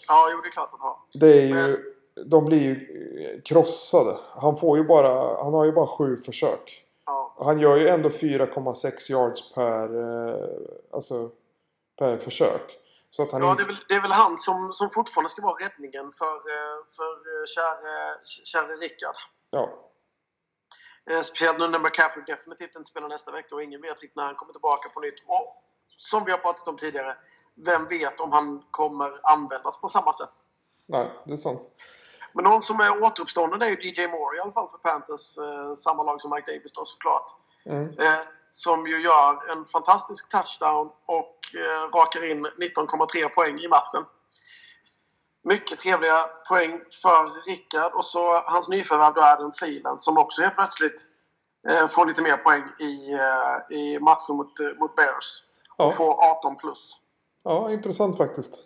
Ja, jo, det är klart att har. Det är ju, de blir ju eh, krossade. Han, får ju bara, han har ju bara sju försök. Ja. Han gör ju ändå 4,6 yards per, eh, alltså, per försök. Så att han Ja, det, är väl, det är väl han som, som fortfarande ska vara räddningen för, eh, för eh, käre, käre Rickard. Ja, Eh, Speciellt nu när McCaffrey definitivt inte spelar nästa vecka och ingen vet riktigt när han kommer tillbaka på nytt. Och som vi har pratat om tidigare, vem vet om han kommer användas på samma sätt? nej, det är sant. Men någon som är återuppstånden är ju DJ Moore i alla fall för Panthers. Eh, samma lag som Mike Davis då såklart. Mm. Eh, som ju gör en fantastisk touchdown och eh, rakar in 19,3 poäng i matchen. Mycket trevliga poäng för Rickard och så hans nyförvärv då Adam Thielen som också helt plötsligt eh, får lite mer poäng i, eh, i matchen mot, mot Bears. Ja. Och får 18 plus. Ja, intressant faktiskt.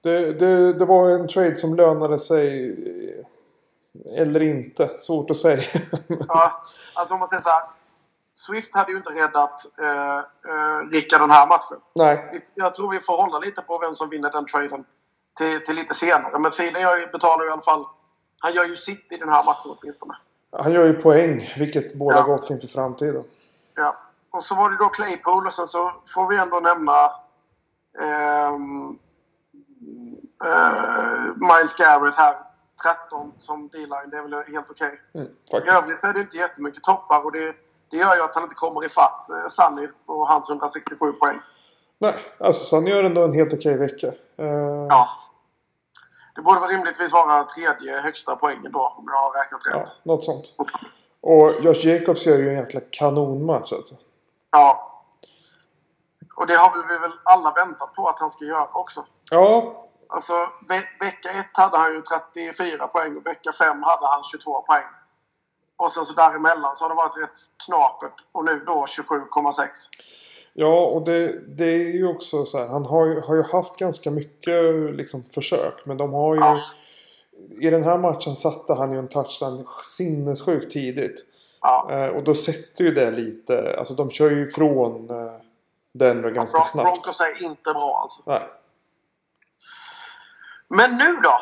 Det, det, det var en trade som lönade sig. Eller inte. Svårt att säga. Ja, alltså om man säger så här. Swift hade ju inte räddat eh, eh, Rickard den här matchen. Nej. Jag tror vi får hålla lite på vem som vinner den traden till, till lite senare. Men Thielen betalar ju i alla fall... Han gör ju sitt i den här matchen åtminstone. Han gör ju poäng, vilket båda Ja. gott inför framtiden. Ja. Och så var det då Claypool och sen så får vi ändå nämna ehm, eh, Miles Garrett här. 13 som D-line. Det är väl helt okej. Mm, I övrigt är det inte jättemycket toppar och det, det gör ju att han inte kommer ifatt eh, Sunny på hans 167 poäng. Nej, alltså Sun gör ändå en helt okej vecka. Eh, Ja. Det borde väl rimligtvis vara tredje högsta poängen då, om jag har räknat ja, rätt. något sånt. Och Josh Jacobs gör ju en jäkla kanonmatch alltså. Ja. Och det har vi väl alla väntat på att han ska göra också. Ja, Alltså, ve vecka ett hade han ju 34 poäng och vecka fem hade han 22 poäng. Och sen så däremellan så har det varit rätt knapert. Och nu då 27,6. ja och det, det är ju också så här. Han har ju, har ju haft ganska mycket liksom, försök. Men de har ju... Ja. I den här matchen satte han ju en touchdown sinnessjukt tidigt. Ja. Eh, och då sätter ju det lite... Alltså de kör ju ifrån eh, Denver ganska Bron- snabbt. Broncos är inte bra alltså. Nej, Men nu då?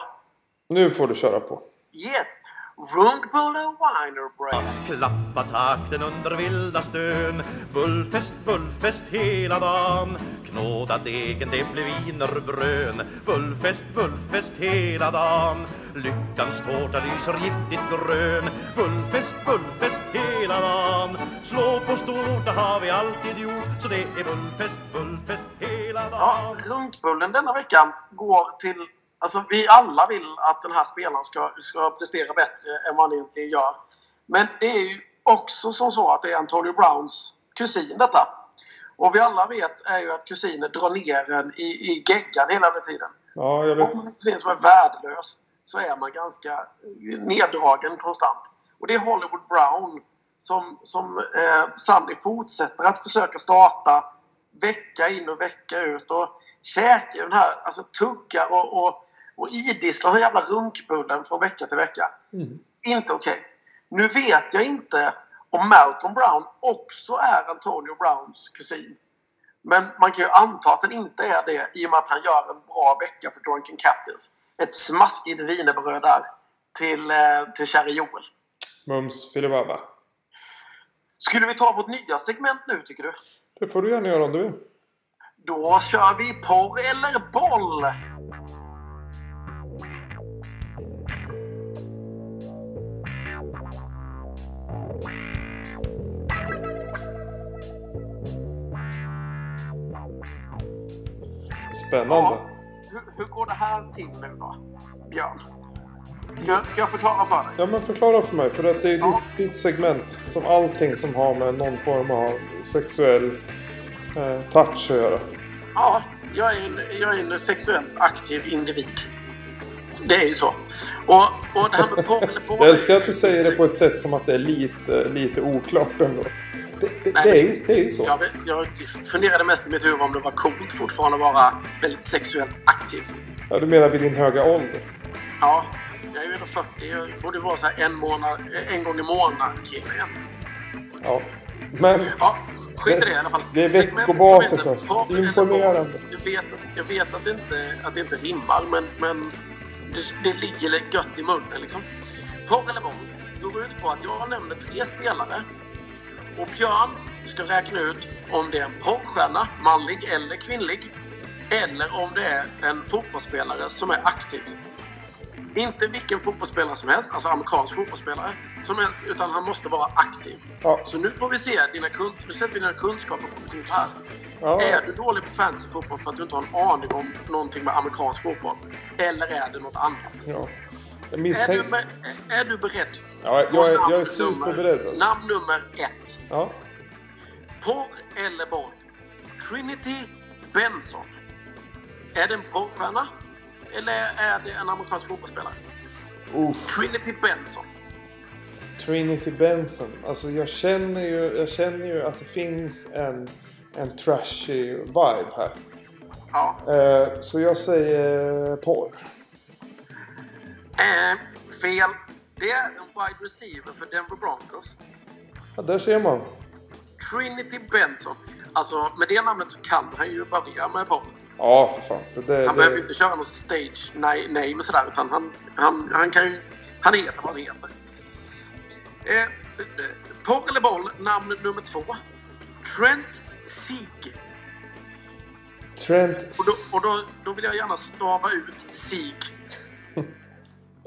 nu får du köra på. Yes! Runkbuller Winer Break. Klappa takten under vilda stön. Bullfest, bullfest hela dagen. Knåda degen, det blir wienerbrön. Bullfest, bullfest hela dagen. Lyckans tårta lyser giftigt grön. Bullfest, bullfest hela dagen. Slå på stort, det har vi alltid gjort. Så det är bullfest, bullfest hela Ja, dagen. Runkbullen denna veckan går till... Alltså vi alla vill att den här spelaren ska, ska prestera bättre än vad han egentligen gör. Men det är ju också som så att det är Antonio Browns kusin detta. Och vi alla vet är ju att kusiner drar ner en i, i geggan hela den tiden. Ja, jag vet. Om man kusin som är värdelös så är man ganska neddragen konstant. Och det är Hollywood Brown som, som eh, Sandy fortsätter att försöka starta vecka in och vecka ut. Och käkar den här, alltså tuggar och, och, och idisslar den jävla runkbullen från vecka till vecka. Inte okej. Nu vet jag inte om Malcolm Brown också är Antonio Browns kusin. Men man kan ju anta att den inte är det i och med att han gör en bra vecka för Drunken Captains. Ett smaskigt wienerbröd där till, eh, till käre Joel. Mums filibabba. Skulle vi ta vårt nya segment nu tycker du? Det får du gärna göra om du vill. Då kör vi porr eller boll! Spännande. Ja. Hur, hur går det här till nu då, Björn? Ska, ska jag förklara för dig? Ja men förklara för mig, för att det är Ja. ditt, ditt segment som allting som har med någon form av sexuell eh, touch att göra. Ja, jag är, en, jag är en sexuellt aktiv individ. Det är ju så. Och, och det här med porr eller boll... Jag älskar att du säger det på ett sätt som att det är lite, lite oklart ändå. Det, det, Nej, det, är, ju, det är ju så. Jag, jag funderade mest i mitt huvud om det var coolt fortfarande att vara väldigt sexuellt aktiv. Ja, du menar vid din höga ålder? Ja, jag är ju ändå 40. Jag borde vara så här en, månad, en gång i månaden kille egentligen. Ja. Men Ja, skit i det i alla fall. Det är veckobasis alltså. Imponerande. Jag vet, jag vet att, det inte, att det inte rimmar, men, men det, det ligger gött i munnen liksom. Porr eller boll går ut på att jag nämner tre spelare och Björn ska räkna ut om det är en porrstjärna, manlig eller kvinnlig, eller om det är en fotbollsspelare som är aktiv. Inte vilken fotbollsspelare som helst, alltså amerikansk fotbollsspelare som helst, utan han måste vara aktiv. Ja. Så nu får vi se dina, nu sätter vi dina kunskaper på prov här. Ja, Är du dålig på fantasy fotboll för att du inte har en aning om någonting med amerikansk fotboll? Eller är det något annat? ja. Jag Är du, är du beredd? Ja, jag är, jag är superberedd alltså. Namn nummer ett. Ja. Porr eller boll? Trinity Benson. Är det en porrstjärna? Eller är det en amerikansk fotbollsspelare? Uff. Trinity Benson. Trinity Benson. Alltså jag känner ju, jag känner ju att det finns en, en trashy vibe här. Ja. Eh, så jag säger porr. Eh, fel. Det wide receiver för Denver Broncos. Ja, där ser man. Trinity Benson. Alltså, med det namnet så kan han ju börja med porr. Ja, för fan. Det, det, Han behöver det, inte köra någon stage na- name sådär, utan han, han, han kan ju... Han heter vad han heter. Eh, porr eller boll, namn nummer två. Trent Sieg. Trent... Och, då, och då, då vill jag gärna stava ut Sieg. Är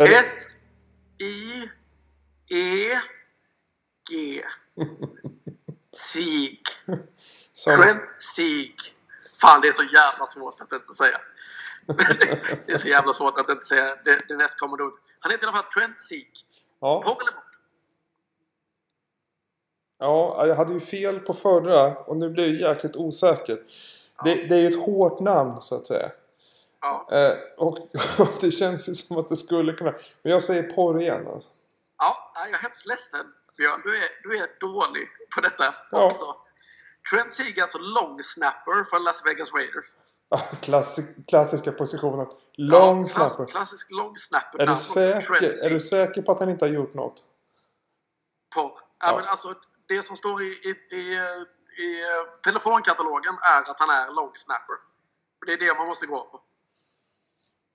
det- S I E G. Som, Trent Sieg. Fan, det är så jävla svårt att inte säga. det är så jävla svårt att inte säga det, det nästkommande ordet. Han heter i alla fall Trent Sieg. ja, boll? ja, jag hade ju fel på förra och nu blir jag jäkligt osäker. Det, det är ju ett hårt namn så att säga. Ja. Eh, och, och det känns ju som att det skulle kunna... Men jag säger porr igen alltså. Ja, jag är hemskt ledsen Björn. Du är, du är dålig på detta Ja. också. Trent är alltså long snapper för Las Vegas Raiders. Klassik, klassiska positionen. Lång ja, snapper. Klassisk long snapper. Är du, säker, är du säker på att han inte har gjort något? porr. Ja. Men alltså, det som står i, i, i, i eh, telefonkatalogen är att han är long snapper. Det är det man måste gå på.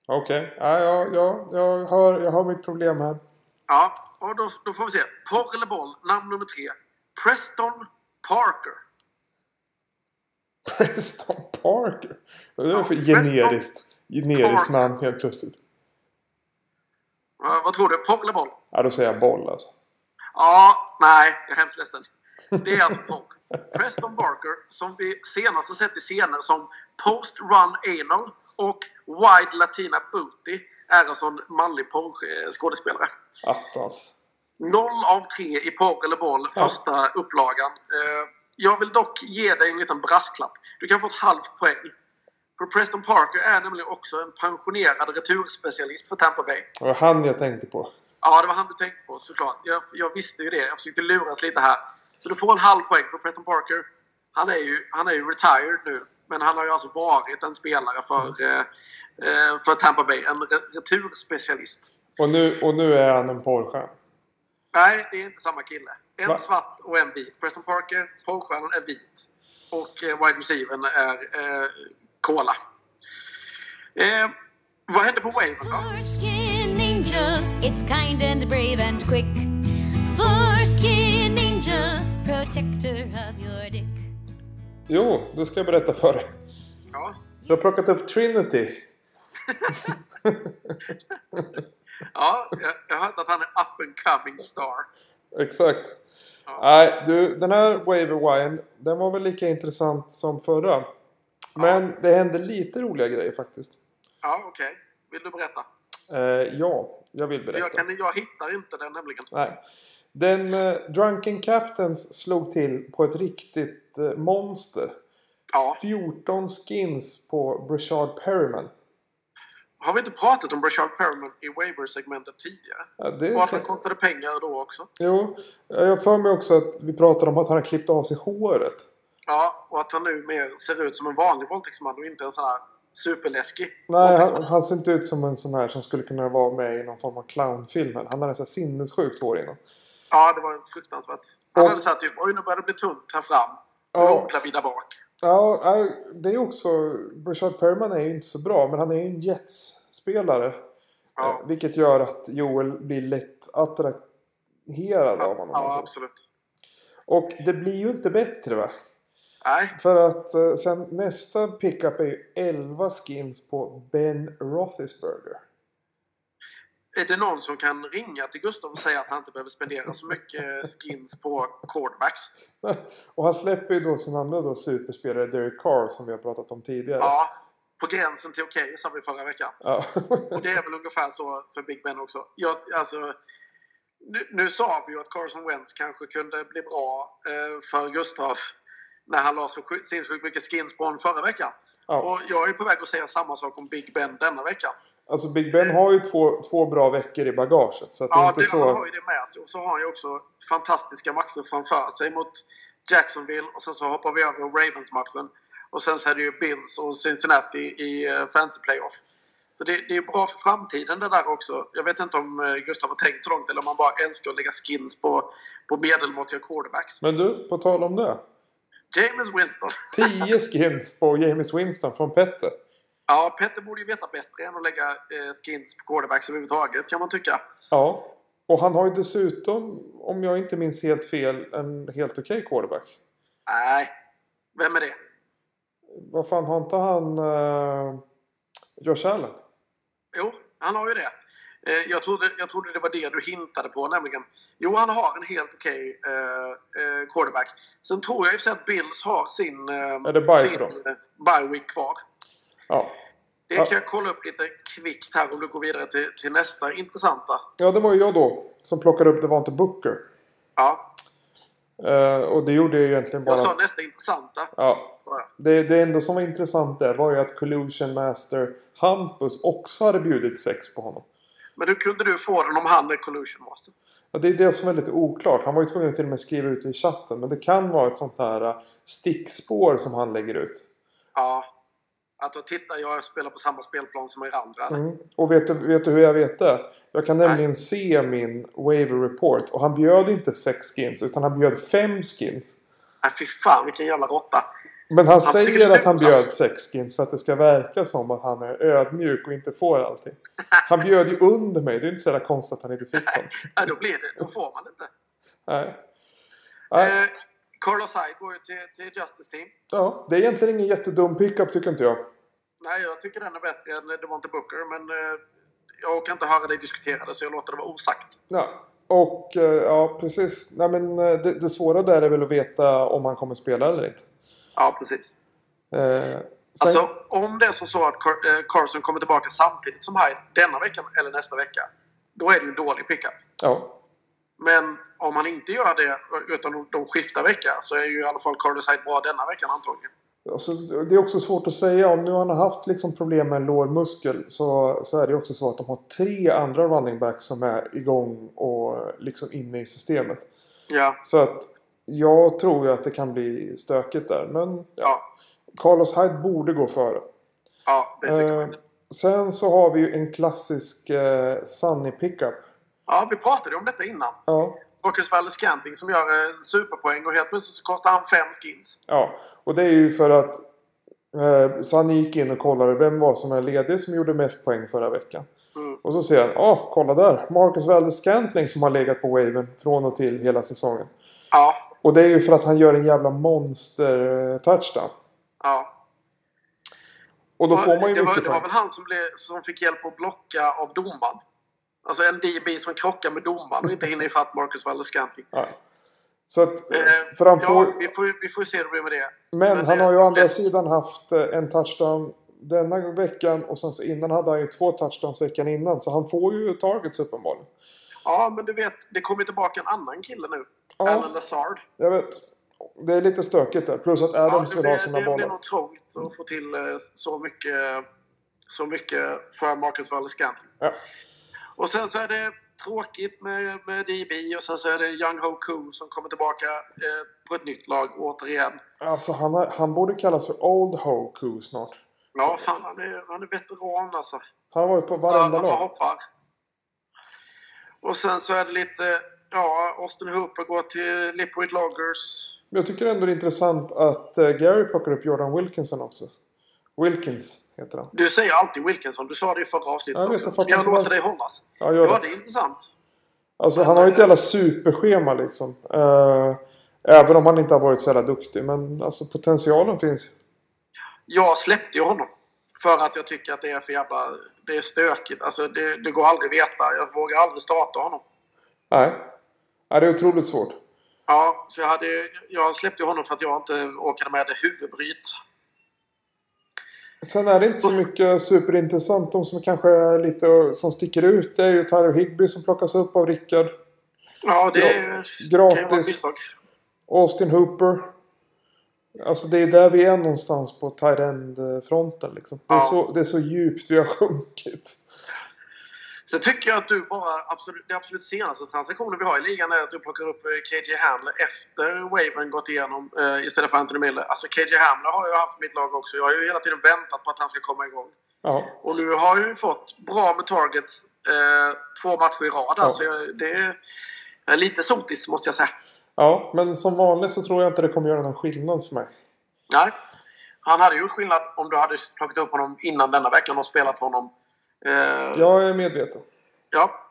Okej. Ja, ja, ja, jag, hör, jag har mitt problem här. Ja, och då, då får vi se. Porr eller boll, namn nummer tre. Preston Parker. Preston Parker. Vad är det Ja, för generiskt, generiskt Parker. namn helt plötsligt? Ja, vad tror du? Porr eller boll? Ja, då säger jag boll alltså. Ja, nej, jag är hemskt ledsen. Det är alltså porr. Preston Barker, som vi senast har sett i scener som Post Run Anal och Wide Latina Booty, är alltså en manlig porrskådespelare. Attans. Noll av tre i porr eller boll, första upplagan. Eh, Jag vill dock ge dig en liten brasklapp. Du kan få ett halvt poäng. För Preston Parker är nämligen också en pensionerad returspecialist för Tampa Bay. Det var han jag tänkte på. Ja, det var han du tänkte på såklart. Jag, jag visste ju det. Jag försökte luras lite här. Så du får en halv poäng för Preston Parker. Han är ju, han är ju retired nu. Men han har ju alltså varit en spelare för, eh, eh, för Tampa Bay. En re returspecialist. Och nu, och nu är han en porrstjärna. Nej, det är inte samma kille. En Va? svart och en vit. Preston Parker, porrstjärnan är vit. Och eh, wide receivern är eh, Cola. Eh, vad hände på Waven då? Foreskin ninja, it's kind and brave and quick. Foreskin ninja, protector of your dick. Jo, det ska jag berätta för dig. Ja, Jag har plockat upp Trinity. ja jag, jag har hört att han är up and coming star. Exakt. Nej, du, den här waiver wire, den var väl lika intressant som förra. Men det hände lite roliga grejer faktiskt. Ja, okej. Vill du berätta? Eh, ja, jag vill För berätta. jag, kan, jag hittar inte den nämligen. Nej. Den eh, Drunken Captains slog till på ett riktigt eh, monster. Ja. 14 skins på Brashard Perryman. Har vi inte pratat om Brashard Perriman i waiver-segmentet tidigare? Ja, det Och att han kostade pengar då också? Jo, jag för mig också att vi pratade om att han har klippt av sig håret. Ja, och att han nu mer ser ut som en vanlig våldtäktsman och inte en sån här superläskig Nej, han, han ser inte ut som en sån här som skulle kunna vara med i någon form av clownfilm. Han hade så här sinnessjukt hår innan. Ja, det var fruktansvärt. Han Och- hade sagt typ oj nu börjar det bli tunt här fram. Nu Ja. åklar vi där bak. Ja, det är också... Brashard Perryman är ju inte så bra, men han är ju en Jets-spelare. Ja. Eh, Vilket gör att Joel blir lätt attraherad av honom. Ja, alltså. absolut. Och det blir ju inte bättre va? Nej, För att eh, sen nästa pickup är ju 11 skins på Ben Roethlisberger. Är det någon som kan ringa till Gustav och säga att han inte behöver spendera så mycket skins på quarterbacks? Och han släpper ju då sin andra då superspelare Derek Carr som vi har pratat om tidigare. Ja, på gränsen till okej sa vi förra veckan. Ja. Och det är väl ungefär så för Big Ben också. Jag, alltså, nu, nu sa vi ju att Carson Wentz kanske kunde bli bra eh, för Gustav när han la så sju- sinnessjukt mycket skins på honom förra veckan. Ja. Och jag är på väg att säga samma sak om Big Ben denna veckan. Alltså Big Ben har ju två, två bra veckor i bagaget. Så att det är Ja, det, så... han har ju det med sig. Och så har han ju också fantastiska matcher framför sig mot Jacksonville. Och sen så hoppar vi över Ravens-matchen. Och sen så är det ju Bills och Cincinnati i uh, Fantasy Playoff. Så det, det är bra för framtiden det där också. Jag vet inte om eh, Gustav har tänkt så långt eller om han bara älskar att lägga skins på, på medelmåttiga quarterbacks. Men du, på tal om det. James Winston. 10 skins på James Winston från Petter. Ja, Petter borde ju veta bättre än att lägga eh, skins på quarterbacks överhuvudtaget kan man tycka. Ja. Och han har ju dessutom, om jag inte minns helt fel, en helt okej quarterback. Nej, vem är det? Vad fan, har inte han uh, Josh Allen? Jo, han har ju det. Eh, Jag trodde, jag trodde det var det du hintade på, nämligen. Jo, han har en helt okej eh, eh, quarterback. Sen tror jag i att Bills har sin, eh, Är det bye sin eh, bye week kvar. Ja. Det kan jag kolla upp lite kvickt här om du går vidare till, till nästa intressanta. Ja, det var ju jag då som plockade upp Devante Booker. Ja, Eh, och det gjorde jag egentligen bara... jag sa nästa intressanta. Ja. Det, det enda som var intressant där var ju att Collusion Master Hampus också hade bjudit sex på honom. Men hur kunde du få den om han är collusion master? Ja, det är det som är lite oklart. Han var ju tvungen att till och med skriva ut det i chatten. Men det kan vara ett sånt här uh, stickspår som han lägger ut. Ja. Att titta, jag spelar på samma spelplan som er andra. Mm. Och vet du, vet du hur jag vet det? Jag kan nämligen se min waiver report. Och han bjöd inte sex skins utan han bjöd fem skins. Nej, fy fan vilken jävla råtta. Men han försöker säger att han bjöd sex skins för att det ska verka som att han är ödmjuk och inte får allting. Han bjöd ju under mig. Det är inte så jävla konstigt att han inte fick dem. Nej, då blir det. Då får man inte. Nej. Nej. Eh, Carlos Hyde går ju till, till Justice Team. Ja, det är egentligen ingen jättedum pickup tycker inte jag. Nej, jag tycker den är bättre än Devonte Booker, men eh, jag orkar inte höra dig diskutera det så jag låter det vara osagt. Ja. Och eh, ja, precis. Nej, men eh, det, det svåra där är väl att veta om han kommer spela eller inte. Ja, precis. Eh, sen, Alltså, om det är som så att eh, Carson kommer tillbaka samtidigt som Hyde denna veckan eller nästa vecka, då är det ju en dålig pickup. ja. Men om han inte gör det, utan de- skiftar vecka, så är ju i alla fall Carlos Hyde bra denna veckan antagligen. Alltså, det är också svårt att säga. Om nu han har haft liksom problem med en lårmuskel så, så är det också så att de har tre andra running backs som är igång och liksom inne i systemet. Ja, Så att jag tror ju att det kan bli stökigt där. Men ja, ja, Carlos Hyde borde gå före. ja det tycker Eh, jag. sen så har vi ju en klassisk eh, Sunny pickup. Ja, vi pratade om detta innan. Ja, Marcus Wallace Scantling som gör en superpoäng och helt plötsligt så kostar han fem skins. ja. Och det är ju för att eh, Sunny gick in och kollade vem var som är ledig som gjorde mest poäng förra veckan. Mm. Och så ser han, ja oh, kolla där. Marcus Valdes Scantling som har legat på waven från och till hela säsongen. Ja, Och det är ju för att han gör en jävla monster eh, ja. Och då får man ju det, var, mycket det var väl han som, blev, som fick hjälp att blocka av domaren. Alltså en DB som krockar med domaren och inte hinner ifatt Marcus Wallace Scantling. Ja. Så att, Eh, för han ja, vi får, vi får se hur det blir med det. men men han det- har ju å andra det- sidan haft eh, en touchdown denna veckan och sen så innan hade han ju två touchdowns veckan innan. Så han får ju targets uppenbarligen. Ja, men du vet, det kommer tillbaka en annan kille nu. Ja. Alan Lazard. Jag vet. Det är lite stökigt där. Plus att Ja, Adams det vill ha blir, sina det blir bollar. nog trångt att få till eh, så mycket, så mycket för Marcus Wallace Scantling. Ja. Och sen så är det tråkigt med, med DB och sen så är det Young Ho Koo som kommer tillbaka eh, på ett nytt lag återigen. Alltså han, har, han borde kallas för Old Hoku snart. Ja, fan han är, han är veteran alltså. Han har varit på varenda lag. hoppar. Och sen så är det lite, ja, Austin Hooper går till Liquid Loggers. Men jag tycker ändå det är intressant att eh, Gary plockar upp Jordan Wilkinson också. Wilkins heter han. Du säger alltid Wilkinson, du sa det i förra avsnittet också. jag Jag låter dig hållas. Ja, gör Ja, det. det är intressant. Alltså han har ju ett jävla superschema liksom. Eh, även om han inte har varit så jävla duktig. Men alltså potentialen finns. Jag släppte ju honom. För att jag tycker att det är för jävla... Det är stökigt. Alltså, det, det går aldrig veta. Jag vågar aldrig starta honom. Nej. Ja, det är otroligt svårt. Ja, så jag, hade, jag släppte honom för att jag inte orkade med det huvudbryt. Sen är det inte så mycket superintressant. De som kanske är lite som sticker ut det är ju Tyler Higby som plockas upp av Rickard. Ja, det Ja, kan vara ett gratis. misstag. Austin Hooper. Alltså det är där vi är någonstans på tight end-fronten. Liksom. Det, är Ja. så, det är så djupt vi har sjunkit. Sen tycker jag att du bara... Absolut, det absolut senaste transaktionen vi har i ligan är att du plockar upp eh, KJ Hamler efter Waven gått igenom eh, istället för Anthony Miller. Alltså KJ Hamler har jag haft i mitt lag också. Jag har ju hela tiden väntat på att han ska komma igång. Ja. Och nu har jag ju fått bra med targets eh, två matcher i rad. Ja. Alltså, jag- det är, jag är lite sotis måste jag säga. ja, men som vanligt så tror jag inte det kommer göra någon skillnad för mig. Nej. Han hade gjort skillnad om du hade plockat upp honom innan denna veckan och spelat honom. Eh, Jag är medveten. ja.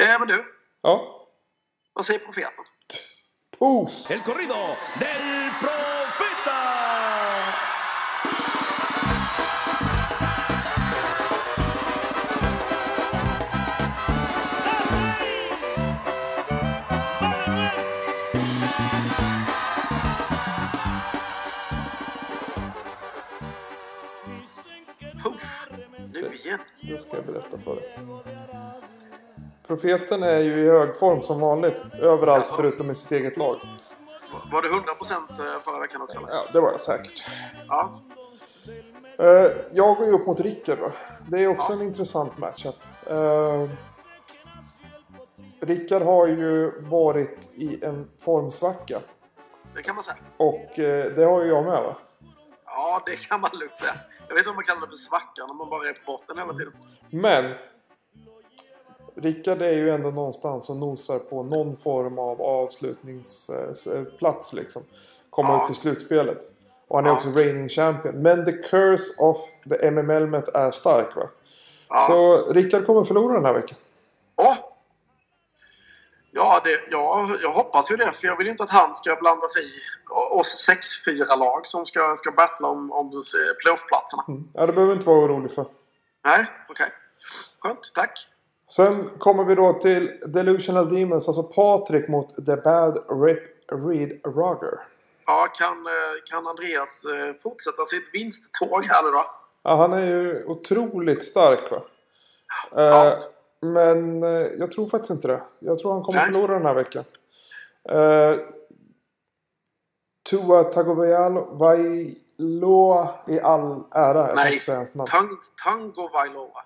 Eh, men du, Ja. vad säger profeten? Poof! El corrido del profeta. Puff! Nu igen. Det ska jag berätta för dig. Profeten är ju i hög form som vanligt. Överallt Jaså? förutom i sitt eget lag. Var det 100% förra veckan också? Eller? Ja, det var jag säkert. Ja. Eh, jag går ju upp mot Rickard va? Det är också Ja. en intressant matchup. Uh, Rickard har ju varit i en formsvacka. Det kan man säga. Och eh, det har ju jag med va? Ja, det kan man lugnt säga. Jag vet inte om man kallar det för svacka när man bara är på botten hela tiden. Men Rickard är ju ändå någonstans och nosar på någon form av avslutningsplats liksom. Komma Ja. ut till slutspelet. Och han är Ja. också reigning champion. Men the curse of the MML-met är stark va? Ja. Så Rickard kommer förlora den här veckan. Åh! Ja, det, ja, jag hoppas ju det. För jag vill inte att han ska blanda sig i oss 6-4-lag som ska, ska battla om, om playoff-platserna. Ja, det behöver vi inte vara orolig för. Nej, okej. Skönt, tack. Sen kommer vi då till Delusional Demons, alltså Patrik mot The Bad Rip Reed Roger. Ja, kan, eh, kan Andreas eh, fortsätta sitt vinsttåg här nu då? Ja, han är ju otroligt stark va? Ja. Eh, men eh, jag tror faktiskt inte det. Jag tror han kommer Nej. förlora den här veckan. Eh, Tua Tagovailoa, Vai, Loa i all ära. Nej. Tang, Tango Vailoa.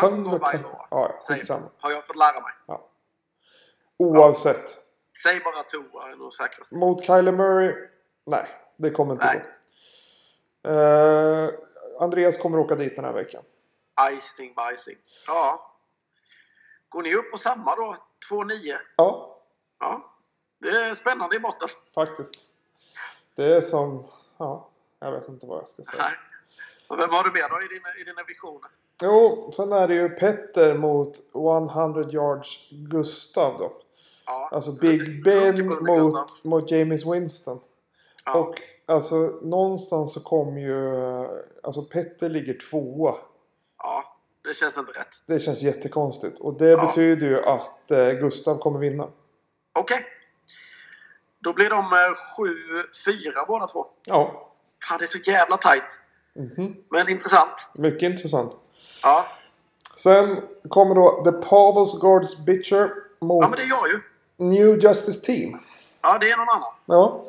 Tango Tango- Vailoa. Ja, skitsamma. Har jag fått lära mig. Oavsett. Säg bara Toa är nog säkrast. Mot Kyler Murray? Nej, det kommer inte Nej. gå. Eh, Andreas kommer åka dit den här veckan. Icing bajsing. Ja. Går ni upp på samma då? 2-9? Ja, Ja. Det är spännande i botten. faktiskt. Det är som... Ja, jag vet inte vad jag ska säga. Nej. Och vem har du med då i dina, i dina visioner? Jo, sen är det ju Petter mot 100 yards Gustav då. Ja. Alltså Big Ben mot, mot James Winston. Ja. Och alltså någonstans så kom ju... Alltså Petter ligger tvåa. Det känns inte rätt. Det känns jättekonstigt. Och det Ja. betyder ju att eh, Gustav kommer vinna. Okej. Då blir de eh, 7-4 båda två. Ja, Fan, det är så jävla tight. Mhm. Men intressant. mycket intressant. Ja. Sen kommer då The Pavels Guards Bitcher mot ja, men det är jag ju. New Justice Team. Ja, det är någon annan. Ja.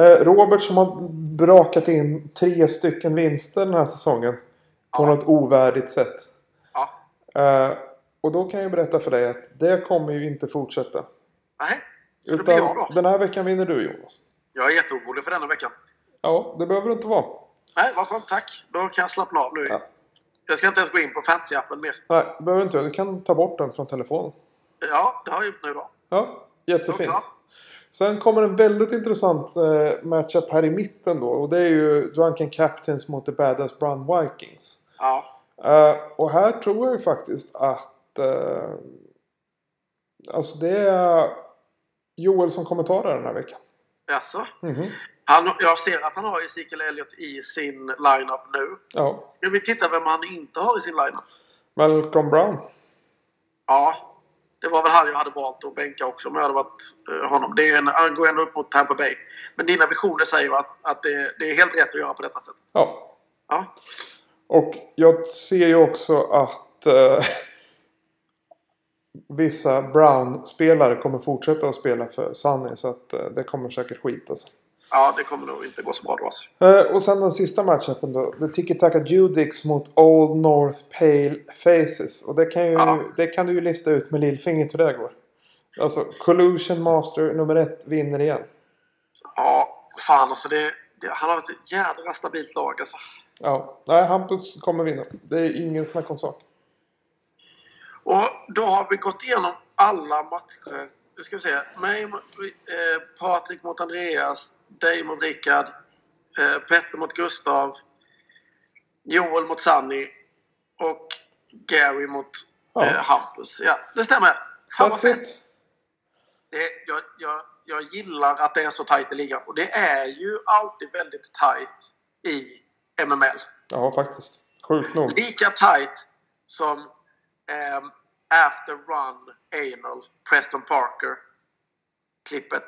Eh, Robert som har brakat in tre stycken vinster den här säsongen. På Ja. något ovärdigt sätt. Eh, och då kan jag berätta för dig att det kommer ju inte fortsätta. Nej. Så det blir jag Utan då. den här veckan vinner du Jonas. Jag är jätteorolig för denna veckan. Ja, det behöver det inte vara. Nej, vad skönt. Tack. Då kan jag slappna av nu. Ja. Jag ska inte ens gå in på fantasy-appen mer. Nej, det behöver du inte. Du kan ta bort den från telefonen. Ja, det har jag gjort nu då. Ja, jättefint. Ja, Sen kommer en väldigt intressant eh, matchup här i mitten då. Och det är ju Drunken Captains mot The Badass Brown Vikings. Ja. Eh, och här tror jag ju faktiskt att... eh, alltså det är Joel som kommentarer den här veckan. Jaså? Mhm. Han, jag ser att han har Ezekiel Elliott i sin lineup nu. Ja, Ska vi titta vem han inte har i sin lineup? Malcolm Brown. Ja, det var väl han jag hade valt att bänka också om jag hade varit eh, honom. Det är en, han går ändå upp mot Tampa Bay. Men dina visioner säger att, att det, det är helt rätt att göra på detta sätt. Ja. Ja, Och jag ser ju också att eh, vissa Brown-spelare kommer fortsätta att spela för Sunny. Så att eh, det kommer säkert skita sig. ja det kommer nog inte gå så bra då alltså. Eh, och sen den sista matchupen då. The Tiki Taka Judix mot Old North Pale Faces. Och det kan, ju, Ja. det kan du ju lista ut med lillfingret hur det går. Alltså Collusion Master nummer ett vinner igen. Ja, fan alltså det, det, han har ett jädra stabilt lag alltså. Ja, nej Hampus kommer vinna. Det är ingen snack om sak. Och då har vi gått igenom alla matcher. Nu ska vi se. Mig, mot- eh, Patrik mot Andreas, dig mot Rickard, eh, Petter mot Gustav, Joel mot Sanny och Gary mot Ja. eh, Hampus. Ja, det stämmer. Fan That's it. Det, jag, jag, jag gillar att det är så tajt i ligan. Och det är ju alltid väldigt tajt i MML. Ja, faktiskt. Sjukt nog. Lika tight som ehm, After Run Anal Preston Parker klippet.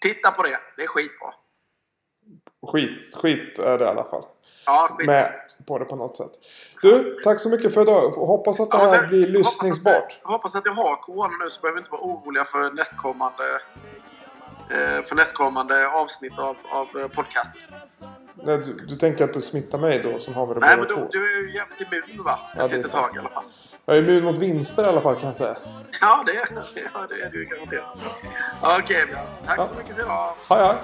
Titta på det. Det är skitbra. Skit, skit är det i alla fall. Ja, skit. Med på det på något sätt. Du, tack så mycket för idag. Hoppas att det Ja, här men blir lyssningsbart. Jag hoppas att jag har corona nu så behöver vi inte vara oroliga för nästkommande eh, för nästkommande avsnitt av, av eh, podcasten. Nej, du, du tänker att du smittar mig då som har det Nej, men du, du är ju jävligt immun va? Ja, Ett litet tag i alla fall. Jag är immun mot vinster i alla fall kan jag säga. Ja, det, ja, det är du garanterat. Okej, Björn. Tack Ja. så mycket för idag. Hej hej!